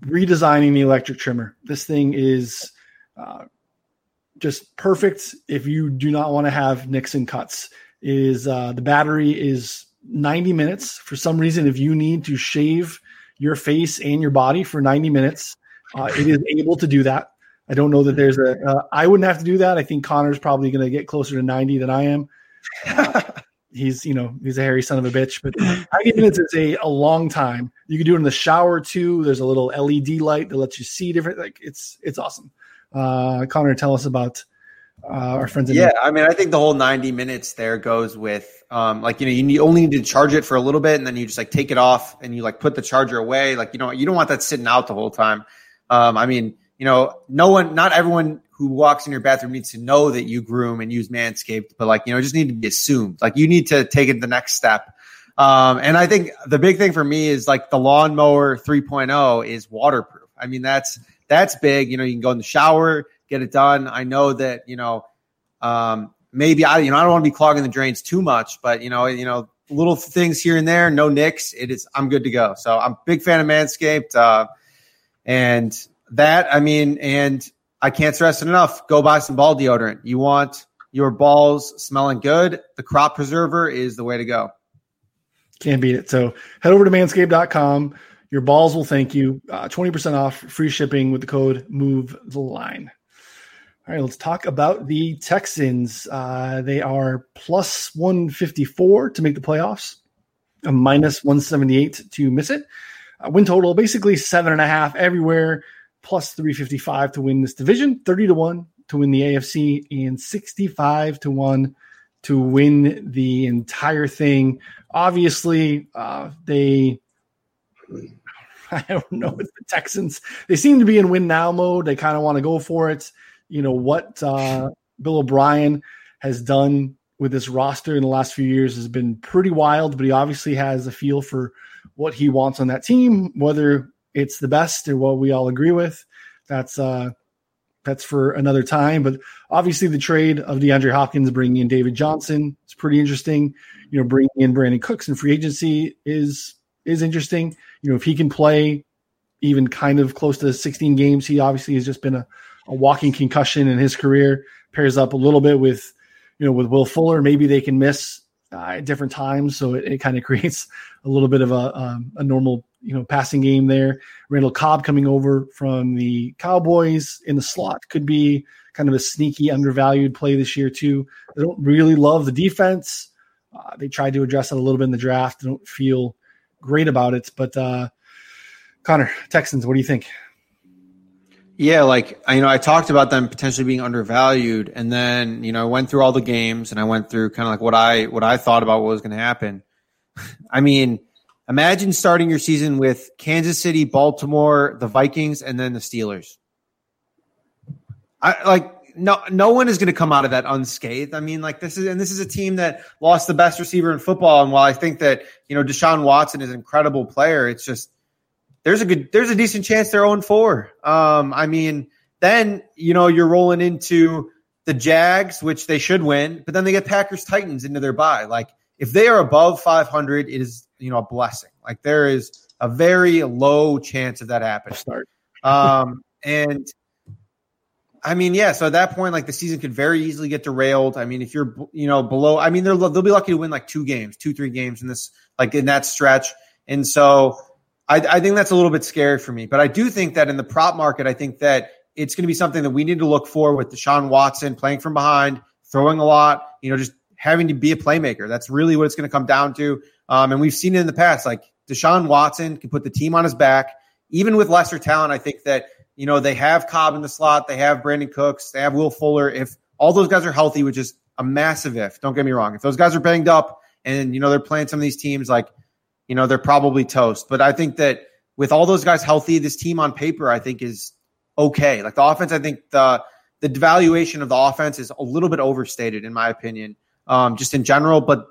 Speaker 1: redesigning the electric trimmer. This thing is uh, just perfect if you do not want to have nicks and cuts. Is uh, the battery is 90 minutes for some reason if you need to shave your face and your body for 90 minutes uh, it is able to do that i don't know that there's a. Uh, I wouldn't have to do that. I think connor's probably going to get closer to 90 than i am. He's you know he's a hairy son of a bitch but 90 minutes is a, a long time. You can do it in the shower too. There's a little led light that lets you see different like it's it's awesome. Uh connor tell us about uh, our friends
Speaker 2: yeah i mean i think the whole 90 minutes there goes with um like you know you need, only need to charge it for a little bit and then you just like take it off and you like put the charger away. Like you know you don't want that sitting out the whole time. Um i mean you know no one not everyone who walks in your bathroom needs to know that you groom and use Manscaped, but like, you know, just need to be assumed. Like you need to take it the next step. Um, and I think the big thing for me is like the lawnmower 3.0 is waterproof. I mean, that's, that's big. You know, you can go in the shower, get it done. I know that, you know, um, maybe I, you know, I don't want to be clogging the drains too much, but you know, you know, little things here and there, no nicks. It is, I'm good to go. So I'm big fan of Manscaped. Uh, and that, I mean, and I can't stress it enough. Go buy some ball deodorant. You want your balls smelling good. The crop preserver is the way to go.
Speaker 1: Can't beat it. So head over to manscaped.com. Your balls will thank you. Uh, 20% off free shipping with the code move the line. All right, let's talk about the Texans. Uh, they are plus 154 to make the playoffs, a minus 178 to miss it. Uh, win total basically seven and a half everywhere plus 355 to win this division, 30 to 1 to win the AFC, and 65 to 1 to win the entire thing. Obviously, uh, they. I don't know. It's the Texans. They seem to be in win now mode. They kind of want to go for it. You know what uh, Bill O'Brien has done with this roster in the last few years has been pretty wild, but he obviously has a feel for what he wants on that team, whether it's the best or what we all agree with. That's uh, that's for another time. But obviously, the trade of DeAndre Hopkins bringing in David Johnson is pretty interesting. You know, bringing in Brandin Cooks in free agency is is interesting. You know, if he can play even kind of close to 16 games, he obviously has just been a, a walking concussion in his career. Pairs up a little bit with, you know, with Will Fuller. Maybe they can miss uh, at different times, so it, it kind of creates a little bit of a um, a normal you know passing game there. Randall Cobb coming over from the Cowboys in the slot could be kind of a sneaky undervalued play this year too. They don't really love the defense. Uh, they tried to address it a little bit in the draft. They don't feel great about it, but uh, Connor Texans, what do you think?
Speaker 2: Yeah, like you know, I talked about them potentially being undervalued, and then you know, I went through all the games and I went through kind of like what I what I thought about what was going to happen. I mean, Imagine starting your season with Kansas City, Baltimore, the Vikings, and then the Steelers. I like no no one is going to come out of that unscathed. I mean, like this is and this is a team that lost the best receiver in football. And while I think that you know Deshaun Watson is an incredible player, it's just there's a good there's a decent chance they're 0 4. Um, I mean, then you know you're rolling into the Jags, which they should win, but then they get Packers Titans into their bye. Like if they are above 500, it is you know a blessing. Like there is a very low chance of that happening.
Speaker 1: Start.
Speaker 2: um, and I mean, yeah. So at that point, like the season could very easily get derailed. I mean, if you're you know below, I mean, they'll they'll be lucky to win like two games, two three games in this like in that stretch. And so I, I think that's a little bit scary for me. But I do think that in the prop market, I think that it's going to be something that we need to look for with Deshaun Watson playing from behind, throwing a lot, you know, just having to be a playmaker. That's really what it's going to come down to. Um, and we've seen it in the past. Like Deshaun Watson can put the team on his back. Even with lesser talent, I think that, you know, they have Cobb in the slot, they have Brandin Cooks, they have Will Fuller. If all those guys are healthy, which is a massive if, don't get me wrong. If those guys are banged up and, you know, they're playing some of these teams, like, you know, they're probably toast. But I think that with all those guys healthy, this team on paper, I think is okay. Like the offense, I think the, the devaluation of the offense is a little bit overstated, in my opinion, um, just in general. But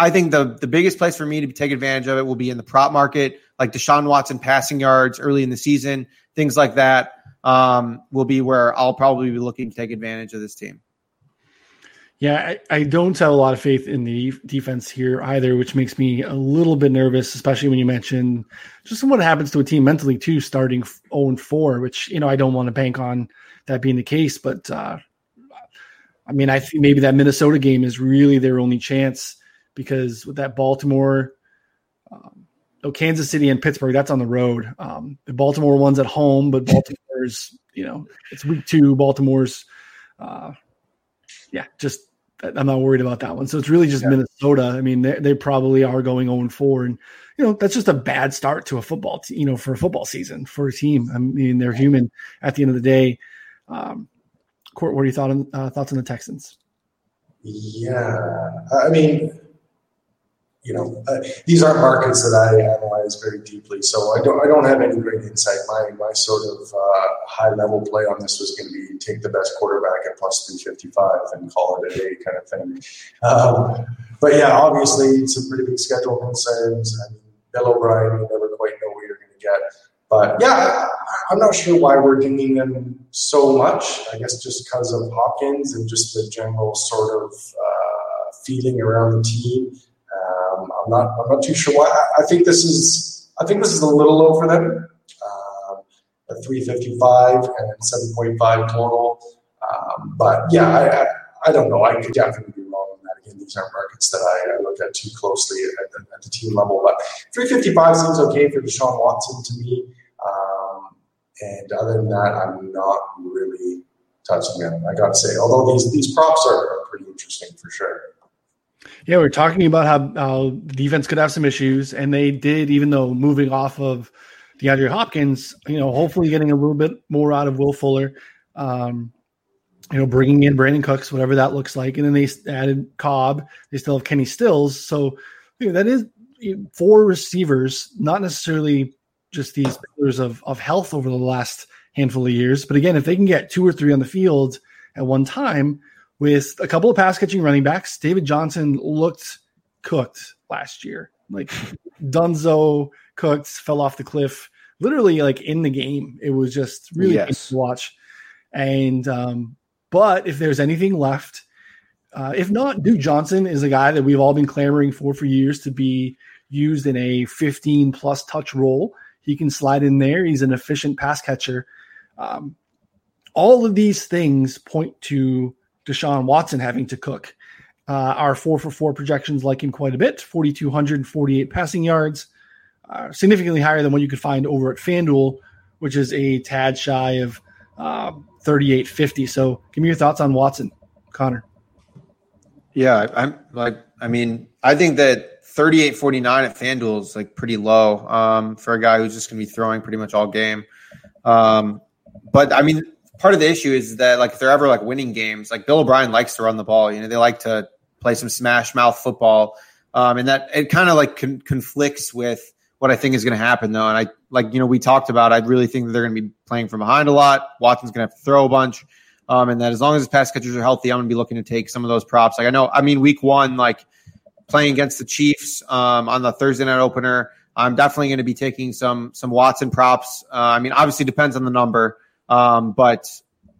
Speaker 2: I think the the biggest place for me to take advantage of it will be in the prop market, like Deshaun Watson passing yards early in the season, things like that. Um, will be where I'll probably be looking to take advantage of this team.
Speaker 1: Yeah, I, I, don't have a lot of faith in the defense here either, which makes me a little bit nervous, especially when you mention just what happens to a team mentally too, starting 0 and 4, which, you know, I don't want to bank on that being the case, but uh, I mean, I think maybe that Minnesota game is really their only chance because with that Baltimore, um, oh, Kansas City and Pittsburgh, that's on the road. Um, the Baltimore one's at home, but Baltimore's, you know, it's week two. Baltimore's, uh, yeah, just I'm not worried about that one. So it's really just yeah. Minnesota. I mean, they, they probably are going 0 4, and you know that's just a bad start to a football, te- you know, for a football season for a team. I mean, they're human at the end of the day. Um, Court, what are your thought on, uh, thoughts on the Texans?
Speaker 3: Yeah, I mean, you know, uh, these aren't markets that I analyze very deeply, so I don't I don't have any great insight. My my sort of uh, high level play on this was going to be take the best quarterback at plus three fifty five and call it a day kind of thing. Um, but yeah, obviously some pretty big schedule concerns. Mean, Bill O'Brien, you never quite know what you're going to get. But yeah, I'm not sure why we're dinging them so much. I guess just because of Hopkins and just the general sort of uh, feeling around the team. Um, I'm not. I'm not too sure why. I, I, think this is. I think this is a little low for them. Uh, at 355 and 7.5 total. Um, but yeah, I, I, I, don't know. I could definitely be wrong on that. Again, these aren't markets that I, I look at too closely at, at, at, the team level. But 355 seems okay for Deshaun Watson to me. Um, and other than that, I'm not really touching them. I got to say, although these these props are, are, pretty interesting for sure.
Speaker 1: Yeah, we're talking about how, how the defense could have some issues, and they did, even though moving off of DeAndre Hopkins, you know, hopefully getting a little bit more out of Will Fuller. Um, you know, bringing in Brandin Cooks, whatever that looks like, and then they added Cobb. They still have Kenny Stills, so you know, that is four receivers, not necessarily just these pillars of of health over the last handful of years. But again, if they can get two or three on the field at one time with a couple of pass catching running backs, David Johnson looked cooked last year. Like Dunzo cooked, fell off the cliff, literally like in the game. It was just really yes. to watch. And um, but if there's anything left, uh, if not, Duke Johnson is a guy that we've all been clamoring for for years to be used in a 15 plus touch role. He can slide in there. He's an efficient pass catcher. Um, all of these things point to Deshaun Watson having to cook. Uh, our four for four projections like him quite a bit 4,248 passing yards, uh, significantly higher than what you could find over at FanDuel, which is a tad shy of uh, 3850. So give me your thoughts on Watson, Connor.
Speaker 2: Yeah, I'm like, I mean, I think that 3849 at FanDuel is like pretty low um, for a guy who's just going to be throwing pretty much all game. Um, but I mean, part of the issue is that like if they're ever like winning games, like Bill O'Brien likes to run the ball. You know, they like to play some smash mouth football, um, and that it kind of like con- conflicts with what I think is going to happen though. And I like you know we talked about, I really think that they're going to be playing from behind a lot. Watson's going to have to throw a bunch. Um, and that as long as his pass catchers are healthy, I'm going to be looking to take some of those props. Like I know, I mean, week one, like playing against the Chiefs um, on the Thursday night opener. I'm definitely going to be taking some some Watson props. Uh, I mean, obviously depends on the number, um, but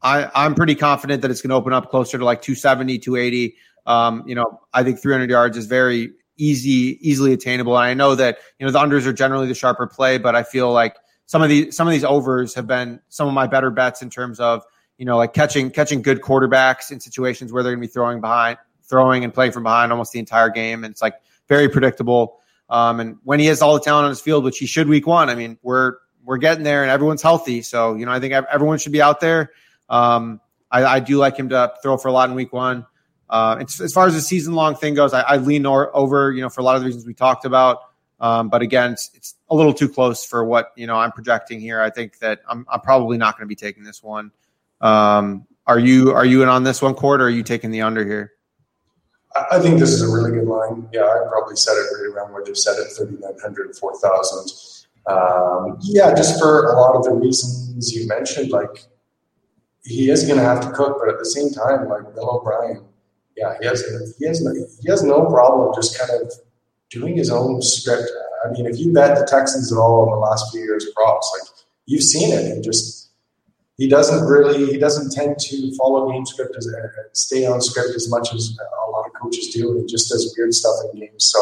Speaker 2: I, I'm pretty confident that it's going to open up closer to like 270, 280. Um, you know, I think 300 yards is very easy, easily attainable. And I know that you know the unders are generally the sharper play, but I feel like some of these some of these overs have been some of my better bets in terms of you know like catching catching good quarterbacks in situations where they're going to be throwing behind throwing and playing from behind almost the entire game. And it's like very predictable. Um, and when he has all the talent on his field, which he should week one, I mean, we're we're getting there and everyone's healthy. So, you know, I think everyone should be out there. Um, I, I, do like him to throw for a lot in week one. Uh, as far as the season long thing goes, I, I lean over, you know, for a lot of the reasons we talked about. Um, but again, it's, it's, a little too close for what, you know, I'm projecting here. I think that I'm, I'm probably not going to be taking this one. Um, are you, are you in on this one, Court, or are you taking the under here?
Speaker 3: I think this is a really good line. Yeah, I'd probably set it right around where they've set it, 3,900, 4,000. Um, yeah, just for a lot of the reasons you mentioned, like he is going to have to cook, but at the same time, like Bill O'Brien, yeah, he has he has no, he has no problem just kind of doing his own script. I mean, if you bet the Texans at all in the last few years props, like you've seen it, and just he doesn't really he doesn't tend to follow game script as uh, stay on script as much as a lot of coaches do. He just does weird stuff in games. So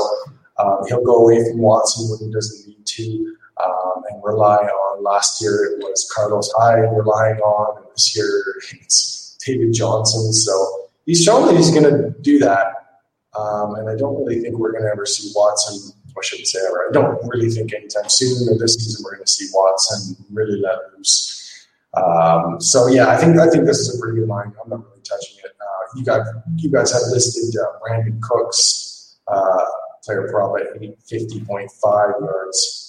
Speaker 3: um, he'll go away from Watson when he doesn't need to. Um, and rely on last year it was Carlos Hyde relying on, and this year it's David Johnson. So he's shown that he's going to do that. Um, and I don't really think we're going to ever see Watson. I shouldn't say ever. I don't really think anytime soon or this season we're going to see Watson really let loose. Um, so yeah, I think I think this is a pretty good line. I'm not really touching it. Uh, you got you guys have listed uh, Brandin Cooks uh, player prop at 50.5 yards,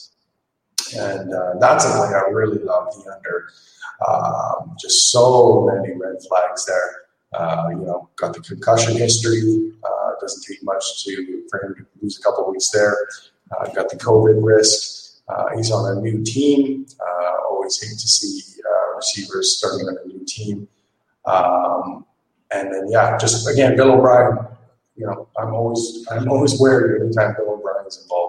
Speaker 3: and uh, that's play I really love the under. Um, just so many red flags there. Uh, you know, got the concussion history. Uh, doesn't take much to for him to lose a couple weeks there. Uh, got the COVID risk. Uh, he's on a new team. Uh, always hate to see uh, receivers starting on a new team. Um, and then yeah, just again, Bill O'Brien. You know, I'm always I'm always wary anytime Bill O'Brien is involved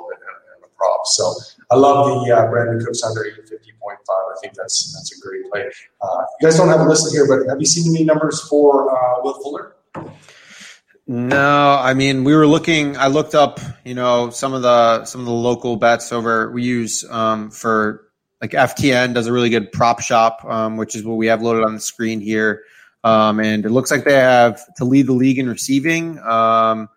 Speaker 3: prop. So I love the uh, Brandin Cooks under 50.5. I think that's that's a great play. Uh, you guys don't have a list here, but have you seen any numbers for uh, Will Fuller?
Speaker 2: No, I mean we were looking. I looked up, you know, some of the some of the local bets over we use um, for like FTN does a really good prop shop, um, which is what we have loaded on the screen here. Um, and it looks like they have to lead the league in receiving. Um,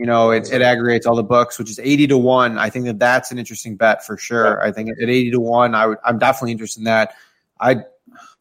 Speaker 2: you know, it, it aggregates all the books, which is 80 to 1. I think that that's an interesting bet for sure. I think at 80 to 1, I would, I'm definitely interested in that. I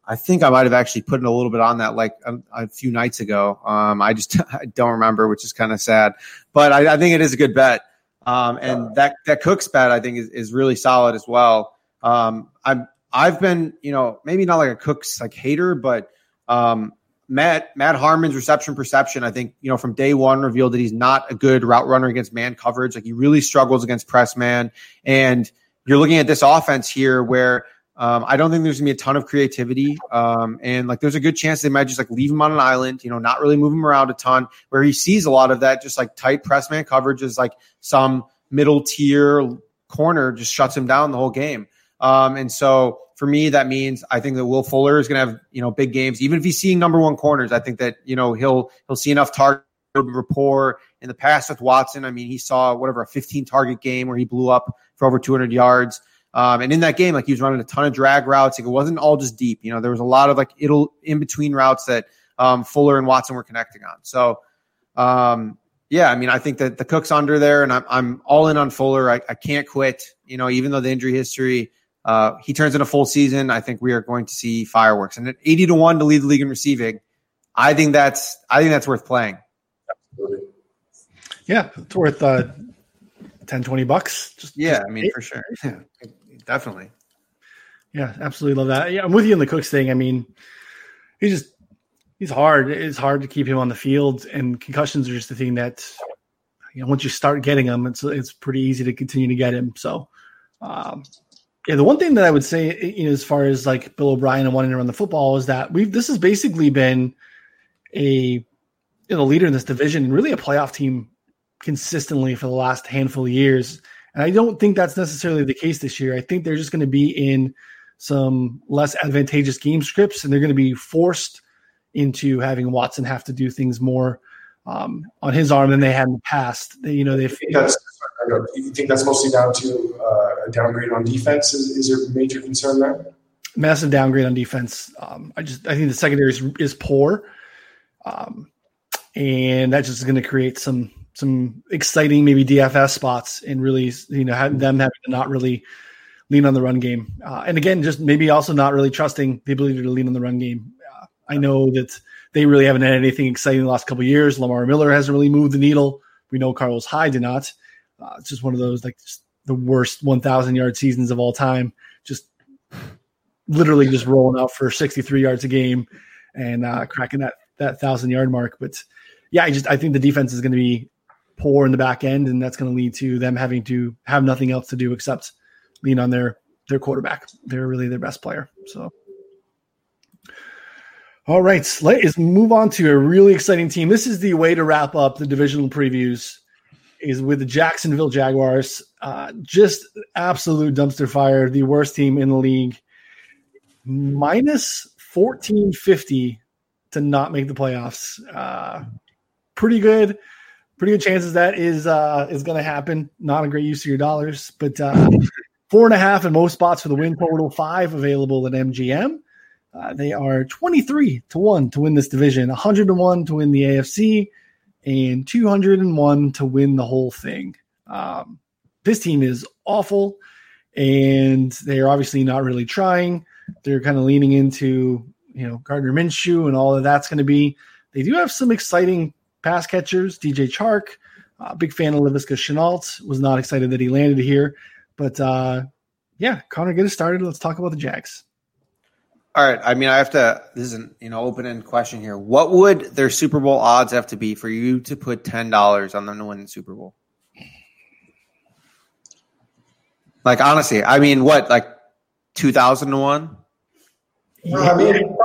Speaker 2: I think I might have actually put in a little bit on that like a, a few nights ago. Um, I just I don't remember, which is kind of sad. But I, I, think it is a good bet. Um, and that that Cooks bet I think is, is really solid as well. Um, I'm I've been you know maybe not like a Cooks like hater, but um, Matt Matt Harmon's reception perception, I think, you know, from day one revealed that he's not a good route runner against man coverage. Like he really struggles against press man. And you're looking at this offense here where um, I don't think there's gonna be a ton of creativity. Um, and like there's a good chance they might just like leave him on an island, you know, not really move him around a ton, where he sees a lot of that, just like tight press man coverage is like some middle tier corner just shuts him down the whole game. Um, and so for me, that means I think that Will Fuller is going to have you know big games. Even if he's seeing number one corners, I think that you know he'll he'll see enough target rapport in the past with Watson. I mean, he saw whatever a 15 target game where he blew up for over 200 yards. Um, and in that game, like he was running a ton of drag routes. Like it wasn't all just deep. You know, there was a lot of like it'll in between routes that um, Fuller and Watson were connecting on. So, um, yeah, I mean, I think that the Cook's under there, and I'm I'm all in on Fuller. I, I can't quit. You know, even though the injury history uh, he turns in a full season. I think we are going to see fireworks. And at 80 to 1 to lead the league in receiving, I think that's I think that's worth playing.
Speaker 1: Absolutely. Yeah, it's worth uh 10 20 bucks.
Speaker 2: Just Yeah, just I mean eight. for sure. Yeah, definitely.
Speaker 1: Yeah, absolutely love that. Yeah, I'm with you on the Cooks thing. I mean, he just he's hard. It's hard to keep him on the field and concussions are just the thing that you know once you start getting them, it's it's pretty easy to continue to get him. So um yeah, the one thing that I would say, eh, you know, as far as like Bill O'Brien and wanting to run the football is that we've this has basically been a you know leader in this division and really a playoff team consistently for the last handful of years. And I don't think that's necessarily the case this year. I think they're just going to be in some less advantageous game scripts, and they're going to be forced into having Watson have to do things more um, on his arm than they had in the past. They, you know, they.
Speaker 3: That's, you think that's mostly down to uh, a downgrade on defense? Is, is there a major concern there?
Speaker 1: Massive downgrade on defense. Um, I just I think the secondary is, is poor, um, and that just is going to create some some exciting maybe DFS spots and really you know have them having to not really lean on the run game. Uh, and again, just maybe also not really trusting the ability to lean on the run game. Uh, I know that they really haven't had anything exciting the last couple years. Lamar Miller hasn't really moved the needle. We know Carlos Hyde did not. Uh, it's just one of those like the worst 1,000 yard seasons of all time. Just literally just rolling out for 63 yards a game and uh, cracking that that thousand yard mark. But yeah, I just I think the defense is going to be poor in the back end, and that's going to lead to them having to have nothing else to do except lean on their their quarterback. They're really their best player. So. All right, let's move on to a really exciting team. This is the way to wrap up the divisional previews is with the Jacksonville Jaguars. Uh, just absolute dumpster fire, the worst team in the league. Minus 1450 to not make the playoffs. Uh, pretty good. Pretty good chances that is uh, is going to happen. Not a great use of your dollars, but uh, four and a half in most spots for the win total. Five available at MGM. Uh, they are 23 to 1 to win this division, 101 to win the AFC, and 201 to win the whole thing. Um, this team is awful, and they are obviously not really trying. They're kind of leaning into, you know, Gardner Minshew and all of that's going to be. They do have some exciting pass catchers. DJ Chark, uh, big fan of Laviska Shenault, was not excited that he landed here. But uh, yeah, Connor, get us started. Let's talk about the Jags.
Speaker 2: All right. I mean, I have to. This is an you know open end question here. What would their Super Bowl odds have to be for you to put ten dollars on them to win the Super Bowl? Like honestly, I mean, what like two thousand to one?
Speaker 3: I mean,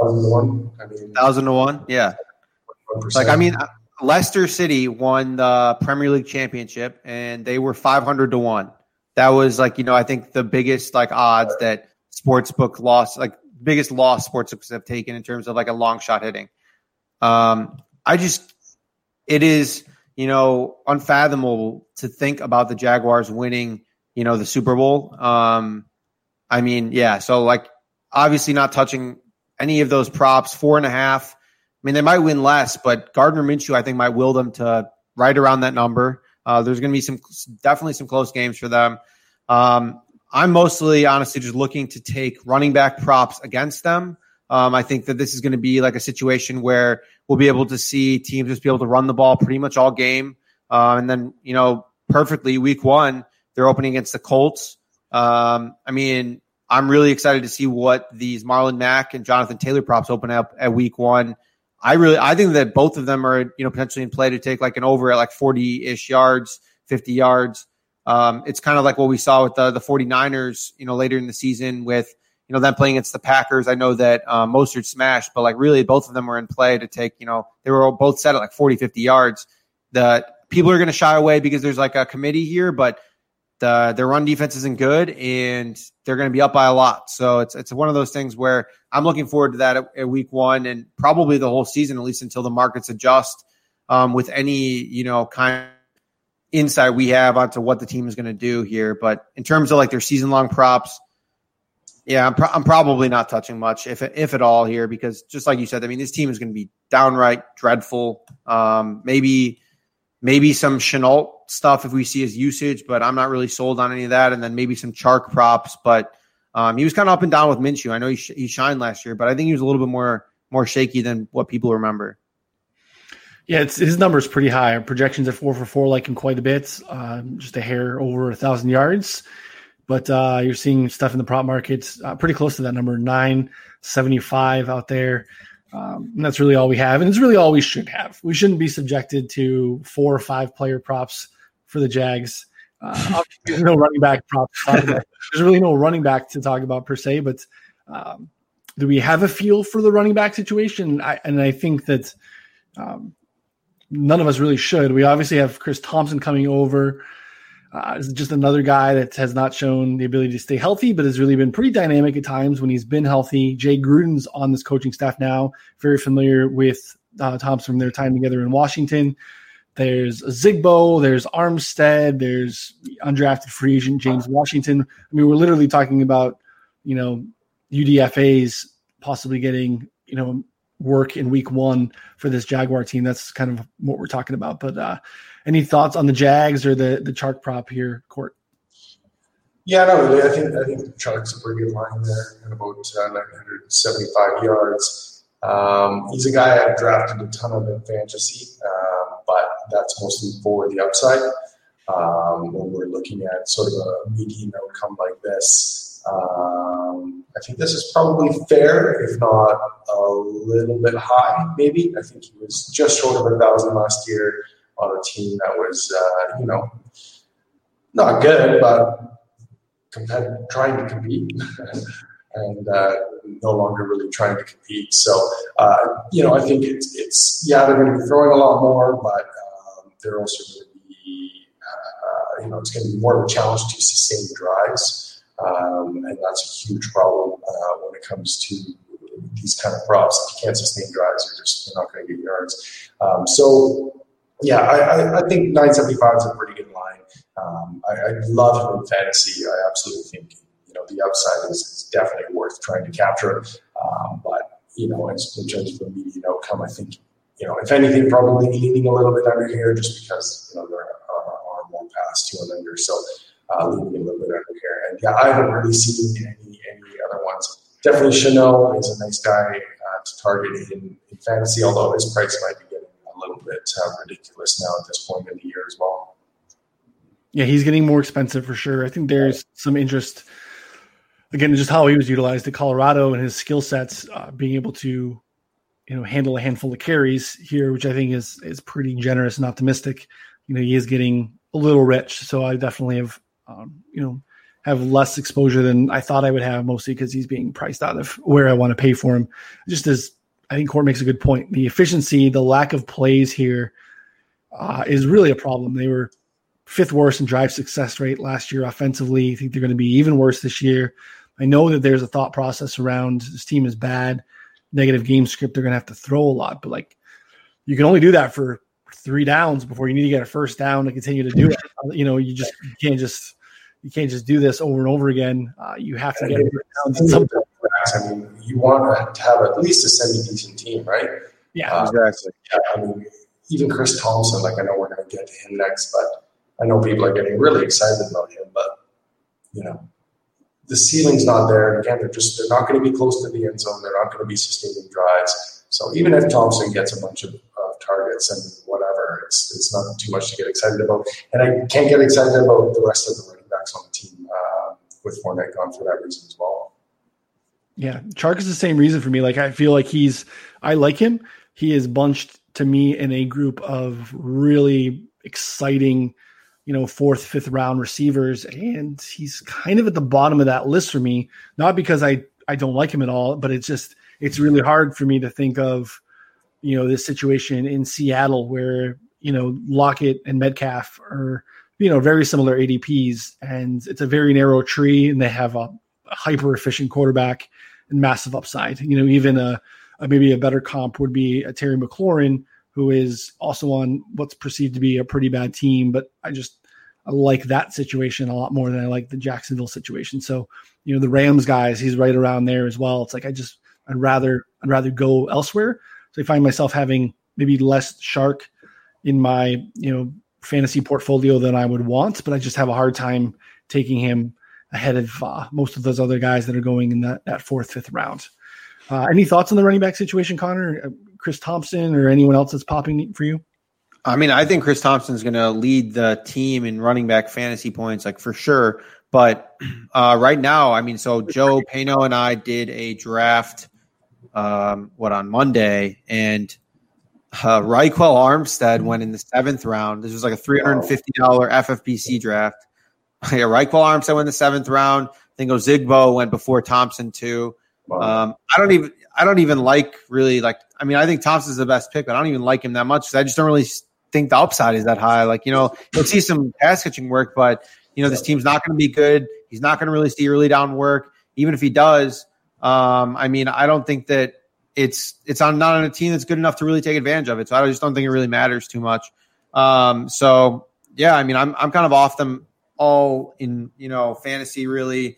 Speaker 3: thousand to one. I mean,
Speaker 2: thousand to one. Yeah. 1%. Like I mean, uh, Leicester City won the Premier League championship, and they were five hundred to one. That was like you know I think the biggest like odds that sportsbook lost like biggest loss sports have taken in terms of like a long shot hitting. Um, I just, it is, you know, unfathomable to think about the Jaguars winning, you know, the Super Bowl. Um, I mean, yeah. So like, obviously not touching any of those props. Four and a half. I mean, they might win less, but Gardner Minshew, I think, might will them to right around that number. Uh, there's going to be some definitely some close games for them. Um, I'm mostly honestly just looking to take running back props against them. Um, I think that this is going to be like a situation where we'll be able to see teams just be able to run the ball pretty much all game. Uh, and then, you know, perfectly week one, they're opening against the Colts. Um, I mean, I'm really excited to see what these Marlon Mack and Jonathan Taylor props open up at week one. I really, I think that both of them are, you know, potentially in play to take like an over at like 40 ish yards, 50 yards. Um, it's kind of like what we saw with the, the 49ers, you know, later in the season with, you know, them playing against the Packers. I know that um, Mostert smashed, but like really both of them were in play to take, you know, they were both set at like 40, 50 yards. The people are going to shy away because there's like a committee here, but the, their run defense isn't good and they're going to be up by a lot. So it's, it's one of those things where I'm looking forward to that at, at week one and probably the whole season, at least until the markets adjust um, with any, you know, kind insight we have onto what the team is going to do here. But in terms of like their season long props, yeah, I'm, pro- I'm probably not touching much, if if at all, here because just like you said, I mean, this team is going to be downright dreadful. Um, maybe maybe some Shenault stuff if we see his usage, but I'm not really sold on any of that. And then maybe some Chark props, but um, he was kind of up and down with Minshew. I know he, sh- he shined last year, but I think he was a little bit more more shaky than what people remember.
Speaker 1: Yeah, it's, his number is pretty high. Projections at four for four like him quite a bit, uh, just a hair over a thousand yards. But uh, you're seeing stuff in the prop markets uh, pretty close to that number, nine seventy five out there. Um, and that's really all we have, and it's really all we should have. We shouldn't be subjected to four or five player props for the Jags. Uh, there's no running back props. There's really no running back to talk about per se, but um, do we have a feel for the running back situation? I, and I think that um, none of us really should. We obviously have Chris Thompson coming over. Uh, just another guy that has not shown the ability to stay healthy, but has really been pretty dynamic at times when he's been healthy. Jay Gruden's on this coaching staff now, very familiar with uh, Thompson from their time together in Washington. There's Zigbo, there's Armstead, there's undrafted free agent James Washington. I mean, we're literally talking about, you know, UDFA's possibly getting, you know, work in week one for this Jaguar team. That's kind of what we're talking about. But uh, any thoughts on the Jags or the the Chark prop here, Court?
Speaker 3: Yeah, no, really. I think I think Chark's a pretty good line there at about uh, 975 yards. Um, he's a guy I've drafted a ton of in fantasy, uh, but that's mostly for the upside. Um, when we're looking at sort of a median outcome like this, um, I think this is probably fair, if not a little bit high, maybe. I think he was just short of a thousand last year on a team that was, uh, you know, not good, but compet- trying to compete. and uh, no longer really trying to compete. So, uh, you know, I think it's, it's yeah, they're going to be throwing a lot more, but um, they're also going to be, uh, you know, it's going to be more of a challenge to sustain drives. Um, and that's a huge problem uh, when it comes to these kind of props. If you can't sustain drives, you're just you're not going to get yards. Um, so, yeah, I, I, think 975 is a pretty good line. Um, I, I, love him in fantasy. I absolutely think you know the upside is, is definitely worth trying to capture. but you know, as in terms of the immediate outcome, I think, you know, if anything, probably leaning a little bit under here just because, you know, there are, are more past two and under. So uh, leaning a little bit under here. And yeah, I haven't really seen any, any other ones. Definitely Shenault is a nice guy uh, to target in, in fantasy, although his price might be getting a little bit uh, ridiculous now at this point in the year as well.
Speaker 1: Yeah, he's getting more expensive for sure. I think there's some interest again, just how he was utilized at Colorado and his skill sets, uh, being able to, you know, handle a handful of carries here, which I think is is pretty generous and optimistic. You know, he is getting a little rich, so I definitely have, um, you know, have less exposure than I thought I would have, mostly because he's being priced out of where I want to pay for him. Just as I think Court makes a good point, the efficiency, the lack of plays here uh, is really a problem. They were fifth worst in drive success rate last year offensively. I think they're going to be even worse this year. I know that there's a thought process around this team is bad, negative game script. They're going to have to throw a lot, but like you can only do that for three downs before you need to get a first down to continue to do it. You know, you just you can't just you can't just do this over and over again. Uh, you have to get it.
Speaker 3: I mean, you want to have at least a semi decent team, right?
Speaker 1: Yeah, uh, exactly.
Speaker 3: Yeah, I mean, even Chris Thompson. Like I know we're going to get to him next, but I know people are getting really excited about him. But you know, the ceiling's not there. And again, they're just they're not going to be close to the end zone. They're not going to be sustaining drives. So even if Thompson gets a bunch of, of targets and whatever, it's it's not too much to get excited about. And I can't get excited about the rest of the running backs on the team uh, with Fournette gone for that reason as well.
Speaker 1: Yeah, Chark is the same reason for me. Like I feel like he's I like him. He is bunched to me in a group of really exciting you know, fourth, fifth round receivers, and he's kind of at the bottom of that list for me. Not because I I don't like him at all, but it's just it's really hard for me to think of, you know, this situation in Seattle where you know Lockett and Metcalf are you know very similar ADPs, and it's a very narrow tree, and they have a, hyper efficient quarterback and massive upside. You know, even a, a maybe a better comp would be a Terry McLaurin who is also on what's perceived to be a pretty bad team. But I just I like that situation a lot more than I like the Jacksonville situation. So, you know, the Rams guys, he's right around there as well. It's like I just I'd rather I'd rather go elsewhere. So I find myself having maybe less Chark in my, you know, fantasy portfolio than I would want, but I just have a hard time taking him ahead of uh, most of those other guys that are going in that, that fourth, fifth round. Uh, any thoughts on the running back situation, Connor? Uh, Chris Thompson or anyone else that's popping for you?
Speaker 2: I mean, I think Chris Thompson is going to lead the team in running back fantasy points, like for sure. But uh, right now, I mean, so Joe Pano and I did a draft, um, what on Monday, and uh, Ryquell Armstead went in the seventh round. This was like a three hundred and fifty dollar FFPC draft. yeah, Ryquell Armstead went in the seventh round. I think Ozigbo went before Thompson too. Um, I don't even I don't even like really like I mean I think Thompson's the best pick, but I don't even like him that much because I just don't really think the upside is that high. Like you know you'll see some pass catching work, but you know this team's not going to be good. He's not going to really see early down work. Even if he does, um, I mean I don't think that it's it's on not on a team that's good enough to really take advantage of it. So I just don't think it really matters too much. Um, so yeah, I mean I'm I'm kind of off them all in you know fantasy really.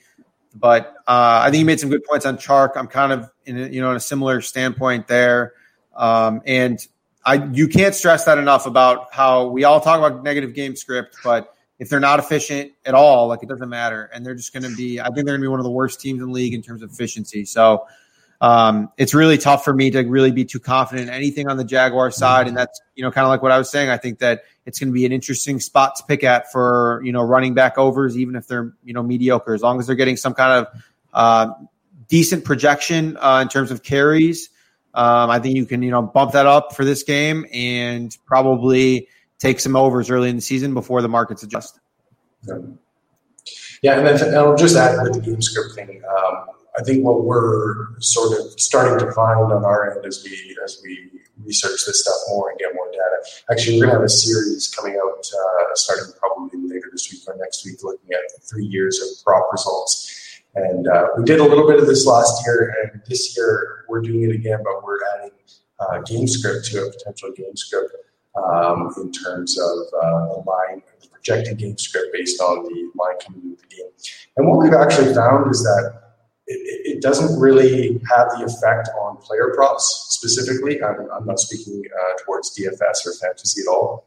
Speaker 2: But uh, I think you made some good points on Chark. I'm kind of in a, you know in a similar standpoint there, um, and I you can't stress that enough about how we all talk about negative game script, but if they're not efficient at all, like it doesn't matter, and they're just going to be. I think they're going to be one of the worst teams in the league in terms of efficiency. So um, it's really tough for me to really be too confident in anything on the Jaguar side, and that's you know kind of like what I was saying. I think that it's going to be an interesting spot to pick at for you know running back overs, even if they're you know mediocre, as long as they're getting some kind of uh, decent projection uh, in terms of carries. Um, I think you can you know bump that up for this game and probably take some overs early in the season before the markets adjust.
Speaker 3: Yeah, and then I'll just add with the game script thing. Um, I think what we're sort of starting to find on our end as we as we research this stuff more and get more data. Actually, we're going to have a series coming out uh, starting probably later this week or next week, looking at three years of prop results. And uh, we did a little bit of this last year, and this year we're doing it again, but we're adding uh, game script to a potential game script um, in terms of uh, the line, the projected game script based on the line coming into the game. And what we've actually found is that it, it, doesn't really have the effect on player props specifically. I'm, I'm not speaking uh, towards DFS or fantasy at all.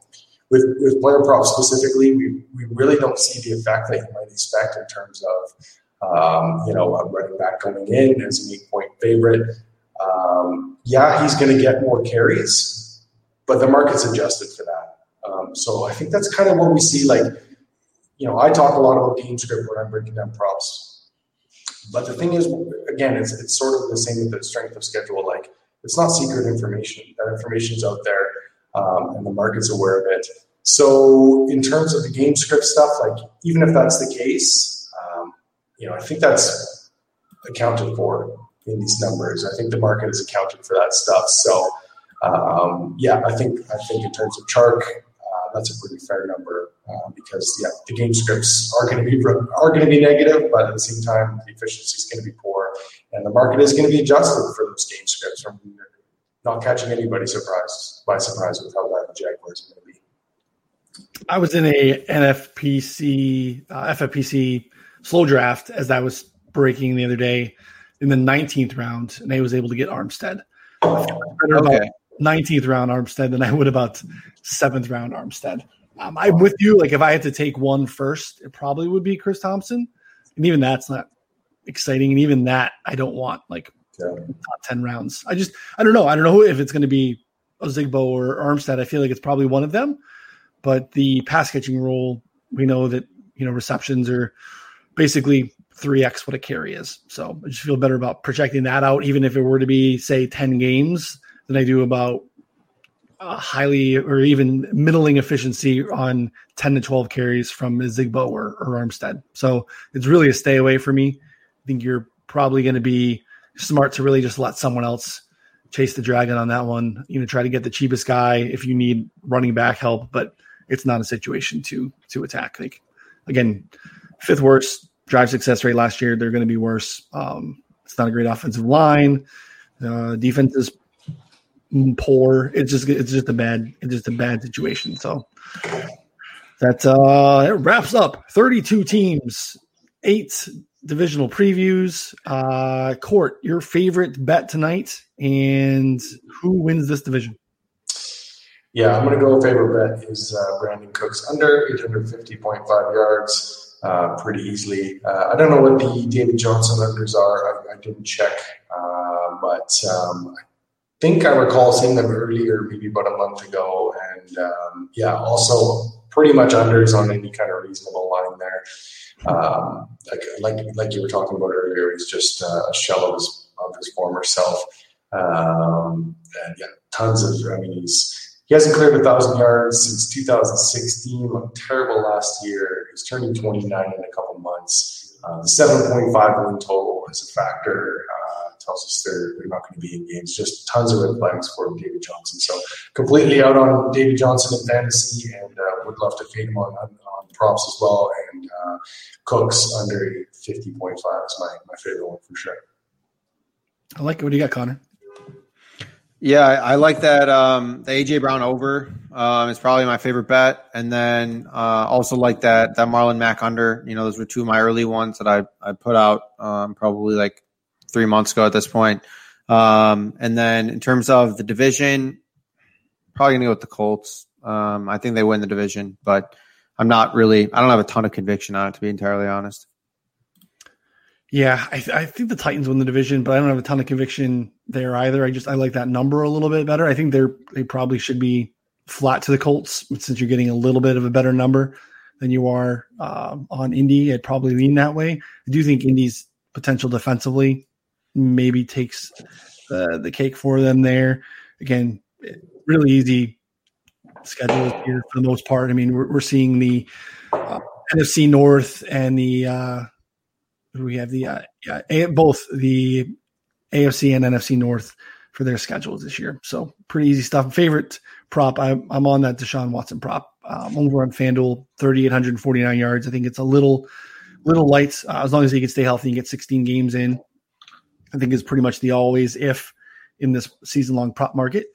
Speaker 3: With, with player props specifically, we, we really don't see the effect that you might expect in terms of, um, you know, a running back coming in as an eight point favorite. Um, yeah, he's going to get more carries, but the market's adjusted for that. Um, so I think that's kind of what we see. Like, you know, I talk a lot about game script when I'm breaking down props but the thing is, again, it's, it's sort of the same with the strength of schedule. Like, it's not secret information. That information's out there, um, and the market's aware of it. So, in terms of the game script stuff, like even if that's the case, um, you know, I think that's accounted for in these numbers. I think the market is accounted for that stuff. So, um, yeah, I think I think in terms of Chark, that's a pretty fair number uh, because yeah, the game scripts are going to be are going to be negative, but at the same time, the efficiency is going to be poor, and the market is going to be adjusted for those game scripts. From not catching anybody surprised by surprise with how bad the Jaguars are going to be.
Speaker 1: I was in a NFPC uh, FFPC slow draft as I was breaking the other day in the 19th round, and I was able to get Armstead. Okay. 19th round Armstead than I would about seventh round Armstead. Um, I'm with you. Like if I had to take one first, it probably would be Chris Thompson, and even that's not exciting. And even that, I don't want like yeah. top ten rounds. I just I don't know. I don't know if it's going to be Ozigbo or Armstead. I feel like it's probably one of them. But the pass catching role, we know that you know receptions are basically three x what a carry is. So I just feel better about projecting that out, even if it were to be say ten games than I do about uh, highly or even middling efficiency on 10 to 12 carries from Zigbo or, or Armstead. So it's really a stay away for me. I think you're probably going to be smart to really just let someone else chase the dragon on that one. You know, try to get the cheapest guy if you need running back help, but it's not a situation to to attack. Like again, fifth worst drive success rate last year. They're going to be worse. Um, it's not a great offensive line. Uh, defense is poor. It's just it's just a bad it's just a bad situation. So that uh it wraps up 32 teams, eight divisional previews. Uh Court, your favorite bet tonight and who wins this division?
Speaker 3: Yeah, I'm going to go favorite bet is uh, Brandin Cooks under 850.5 yards uh, pretty easily. Uh, I don't know what the David Johnson unders are. I, I didn't check, uh, but um, think I recall seeing them earlier, maybe about a month ago. And um, yeah, also pretty much unders on any kind of reasonable line there. Um, like, like, like you were talking about earlier, he's just a shell of his, of his former self. Um, and yeah, tons of, I mean, he's, he hasn't cleared a thousand yards since 2016. Looked terrible last year. He's turning 29 in a couple months. Uh, the 7.5 win total is a factor. Uh, tells us they're, they're not going to be in games. Just tons of red flags for David Johnson. So completely out on David Johnson in fantasy, and uh, would love to fade him on, on, on props as well. And uh, Cooks under fifty point five is my my favorite one for sure.
Speaker 1: I like it. What do you got, Connor?
Speaker 2: Yeah, I like that. Um, the AJ Brown over um, is probably my favorite bet, and then uh, also like that that Marlon Mack under. You know, those were two of my early ones that I I put out um, probably like three months ago at this point. Um, and then in terms of the division, probably gonna go with the Colts. Um, I think they win the division, but I'm not really. I don't have a ton of conviction on it to be entirely honest.
Speaker 1: Yeah, I, th- I, think the Titans win the division, but I don't have a ton of conviction there either. I just I like that number a little bit better. I think they're they probably should be flat to the Colts since you're getting a little bit of a better number than you are uh, on Indy. I'd probably lean that way. I do think Indy's potential defensively maybe takes uh, the cake for them there. Again, really easy schedule here for the most part. I mean, we're, we're seeing the uh, NFC North and the uh, we have the uh, yeah, both the AFC and NFC North for their schedules this year. So pretty easy stuff. Favorite prop, I, I'm on that Deshaun Watson prop um, over on FanDuel, 3,849 yards. I think it's a little little light uh, as long as he can stay healthy and get 16 games in. I think is pretty much the always if in this season long prop market.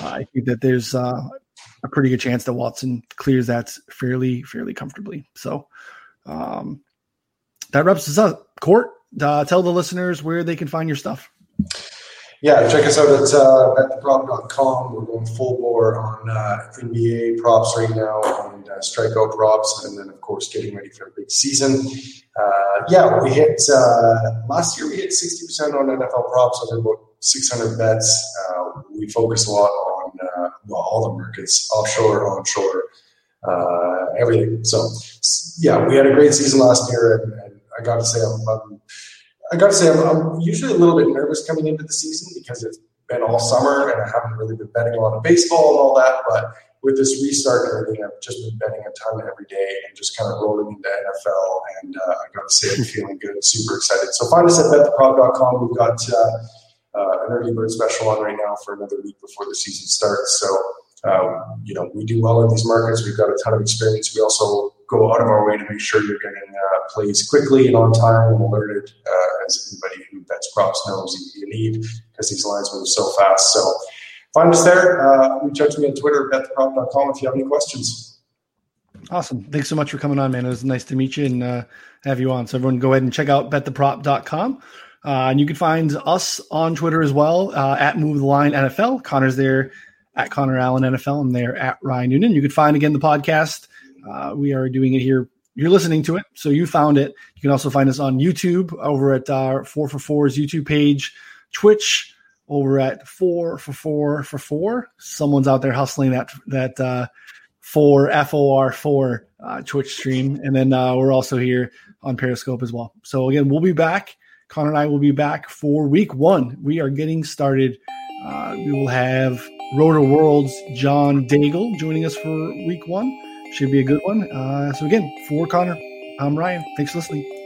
Speaker 1: Uh, I think that there's uh, a pretty good chance that Watson clears that fairly fairly comfortably. So um, that wraps us up. Court, uh, tell the listeners where they can find your stuff.
Speaker 3: Yeah, check us out at uh, bettheprop.com. We're going full bore on uh, NBA props right now and uh, strikeout props, and then of course getting ready for a big season. Uh, yeah, we hit uh, last year. We hit sixty percent on NFL props over about six hundred bets. Uh, we focus a lot on uh, well, all the markets, offshore, onshore, everything. So yeah, we had a great season last year, and, and I got to say, I'm, I'm I got to say, I'm, I'm, usually a little bit nervous coming into the season because it's been all summer and I haven't really been betting a lot of baseball and all that. But with this restart and everything, I've just been betting a ton every day and just kind of rolling into NFL. And uh, I got to say, I'm feeling good, super excited. So find us at bettheprop.com. We've got uh, uh, an early bird special on right now for another week before the season starts. So um, you know, we do well in these markets. We've got a ton of experience. We also go out of our way to make sure you're getting uh, plays quickly and on time and alerted, uh, as anybody who bets props knows you, need because these lines move so fast. So find us there. Uh, reach out to me on Twitter, bettheprop.com if you have any questions.
Speaker 1: Awesome. Thanks so much for coming on, man. It was nice to meet you and uh, have you on. So everyone go ahead and check out bettheprop.com. Uh, and you can find us on Twitter as well uh, at Move the Line NFL. Connor's there at Connor Allen NFL. I'm there at Ryan Noonan. You can find again the podcast. Uh, we are doing it here. You're listening to it, so you found it. You can also find us on YouTube over at our Four for Four's YouTube page, Twitch over at Four for Four for Four. Someone's out there hustling that that uh, four F O R four uh, Twitch stream, and then uh, we're also here on Periscope as well. So again, we'll be back. Connor and I will be back for week one. We are getting started. Uh, we will have Rotoworld's John Daigle joining us for week one. Should be a good one. Uh, so, again, for Connor, I'm Ryan. Thanks for listening.